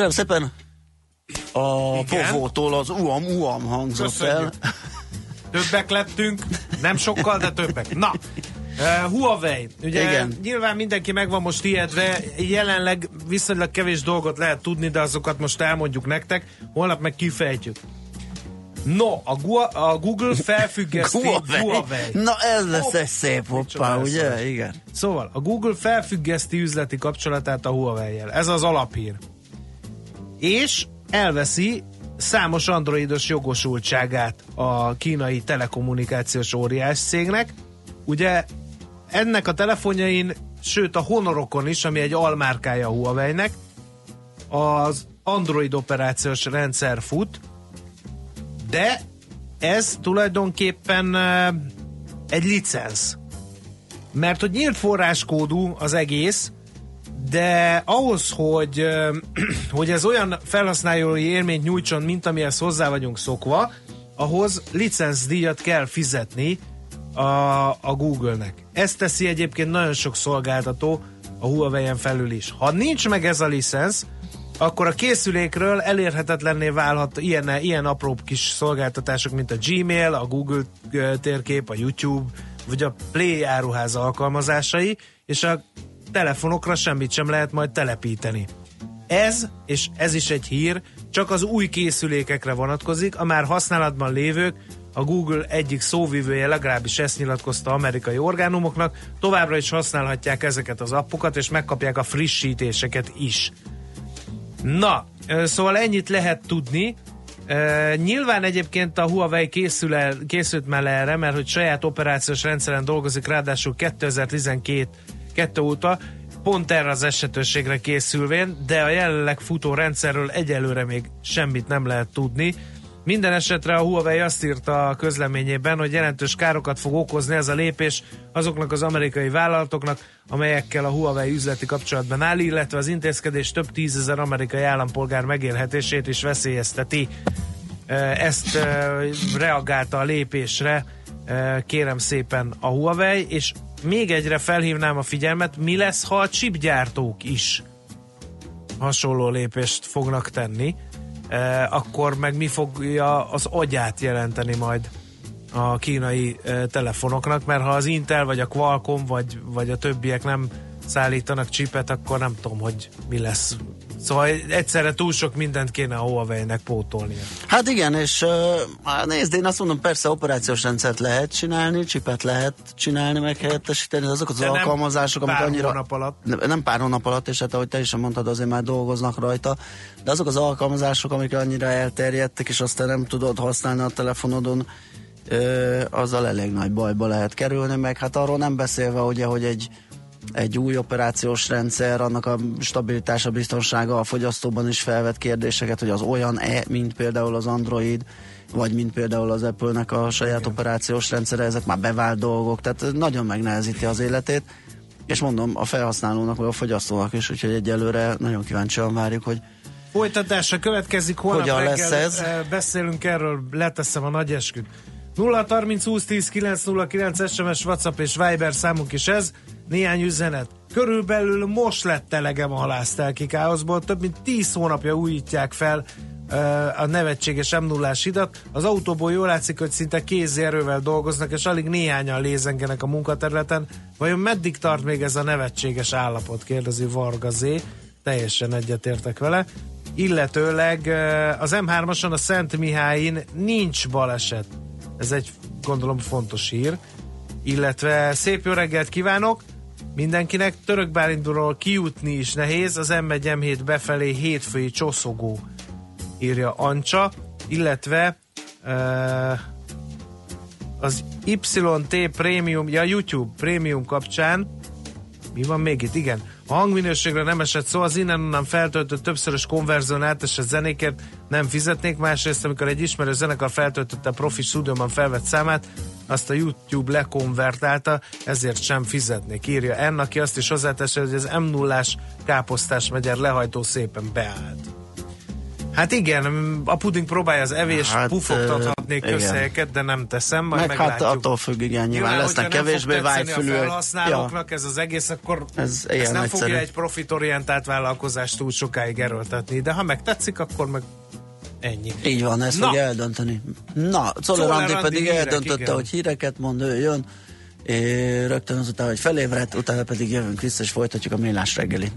Kérem szépen, a Igen. povótól az uam-uam hangzott Köszönjük. el. Többek lettünk, nem sokkal, de többek. Na, uh, Huawei. Ugye Igen. nyilván mindenki meg van most ijedve, jelenleg viszonylag kevés dolgot lehet tudni, de azokat most elmondjuk nektek, holnap meg kifejtjük. No, a, Gua- a Google felfüggeszti Huawei. Huawei. Na ez lesz Hopp. egy szép hoppá, ugye? Igen. Szóval, a Google felfüggeszti üzleti kapcsolatát a Huawei-jel. Ez az alaphír. És elveszi számos androidos jogosultságát a kínai telekommunikációs óriás cégnek. Ugye ennek a telefonjain, sőt a Honorokon is, ami egy almárkája a Huawei-nek, az Android operációs rendszer fut, de ez tulajdonképpen egy licensz. Mert hogy nyílt forráskódú az egész, de ahhoz, hogy, hogy ez olyan felhasználói élményt nyújtson, mint amihez hozzá vagyunk szokva, ahhoz licencdíjat kell fizetni a, a Google-nek. Ezt teszi egyébként nagyon sok szolgáltató a Huawei-en felül is. Ha nincs meg ez a licensz, akkor a készülékről elérhetetlenné válhat ilyen, ilyen apró kis szolgáltatások, mint a Gmail, a Google térkép, a YouTube, vagy a Play áruház alkalmazásai, és a telefonokra semmit sem lehet majd telepíteni. Ez, és ez is egy hír, csak az új készülékekre vonatkozik, a már használatban lévők, a Google egyik szóvivője legalábbis ezt nyilatkozta amerikai orgánumoknak, továbbra is használhatják ezeket az appokat, és megkapják a frissítéseket is. Na, szóval ennyit lehet tudni. Nyilván egyébként a Huawei készül el, készült már erre, mert hogy saját operációs rendszeren dolgozik, ráadásul 2012 kettő óta, pont erre az esetőségre készülvén, de a jelenleg futó rendszerről egyelőre még semmit nem lehet tudni. Minden esetre a Huawei azt írta a közleményében, hogy jelentős károkat fog okozni ez a lépés azoknak az amerikai vállalatoknak, amelyekkel a Huawei üzleti kapcsolatban áll, illetve az intézkedés több tízezer amerikai állampolgár megélhetését is veszélyezteti. Ezt reagálta a lépésre, kérem szépen a Huawei, és még egyre felhívnám a figyelmet, mi lesz, ha a chipgyártók is hasonló lépést fognak tenni, akkor meg mi fogja az agyát jelenteni majd a kínai telefonoknak, mert ha az Intel, vagy a Qualcomm, vagy, vagy a többiek nem szállítanak csipet, akkor nem tudom, hogy mi lesz. Szóval egyszerre túl sok mindent kéne a Huawei-nek pótolnia. Hát igen, és uh, nézd, én azt mondom, persze operációs rendszert lehet csinálni, csipet lehet csinálni, meg helyettesíteni, azok az alkalmazások, amik annyira... hónap alatt. Ne- Nem pár hónap alatt, és hát ahogy te is mondtad, azért már dolgoznak rajta, de azok az alkalmazások, amik annyira elterjedtek, és aztán nem tudod használni a telefonodon, ö, azzal elég nagy bajba lehet kerülni, meg hát arról nem beszélve ugye, hogy egy egy új operációs rendszer, annak a stabilitása, biztonsága a fogyasztóban is felvet kérdéseket, hogy az olyan-e, mint például az Android, vagy mint például az Apple-nek a saját Igen. operációs rendszere, ezek már bevált dolgok, tehát nagyon megnehezíti az életét, és mondom, a felhasználónak, vagy a fogyasztónak is, úgyhogy egyelőre nagyon kíváncsian várjuk, hogy Folytatása következik, holnap Hogyan reggel lesz ez? eh, beszélünk erről, leteszem a nagy esküt. 0 30 20 10 909 SMS, WhatsApp és Viber számunk is ez. Néhány üzenet. Körülbelül most lett elegem a halásztelkikáoszból, több mint 10 hónapja újítják fel eh, a nevetséges m 0 hidat. Az autóból jól látszik, hogy szinte kézi erővel dolgoznak, és alig néhányan lézengenek a munkaterületen. Vajon meddig tart még ez a nevetséges állapot? Kérdezi Varga Z. Teljesen egyetértek vele. Illetőleg eh, az M3-ason a Szent Mihályin nincs baleset. Ez egy gondolom fontos hír. Illetve szép jó reggelt kívánok! Mindenkinek Török Bálintról kijutni is nehéz, az M1 M7 befelé hétfői csoszogó, írja Ancsa, illetve uh, az YT Premium, ja YouTube Premium kapcsán mi van még itt? Igen. A hangminőségre nem esett szó, az innen-onnan feltöltött többszörös konverzión átesett zenékért nem fizetnék, másrészt amikor egy ismerő zenekar feltöltötte a profi stúdióban felvett számát, azt a YouTube lekonvertálta, ezért sem fizetnék. Írja N, aki azt is hozzáteszi, hogy az m 0 káposztás megyer lehajtó szépen beállt. Hát igen, a puding próbálja az evés Hát, hát, Igen. közhelyeket, de nem teszem, majd Meg hát meglátjuk. attól függ, igen, nyilván Nyilván, lesznek kevésbé tetszeni a vágyfülűek. felhasználóknak ez az egész, akkor Ez ez ilyen nem egyszerű. fogja egy profitorientált vállalkozást túl sokáig erőltetni, de ha megtetszik, akkor meg ennyi. Így van, ezt Na. fogja eldönteni. Na, Czoller Andi pedig hírek, eldöntötte, igen. hogy híreket mond, ő jön, és rögtön azután, hogy felébredt, utána pedig jövünk vissza, és folytatjuk a millás reggelit.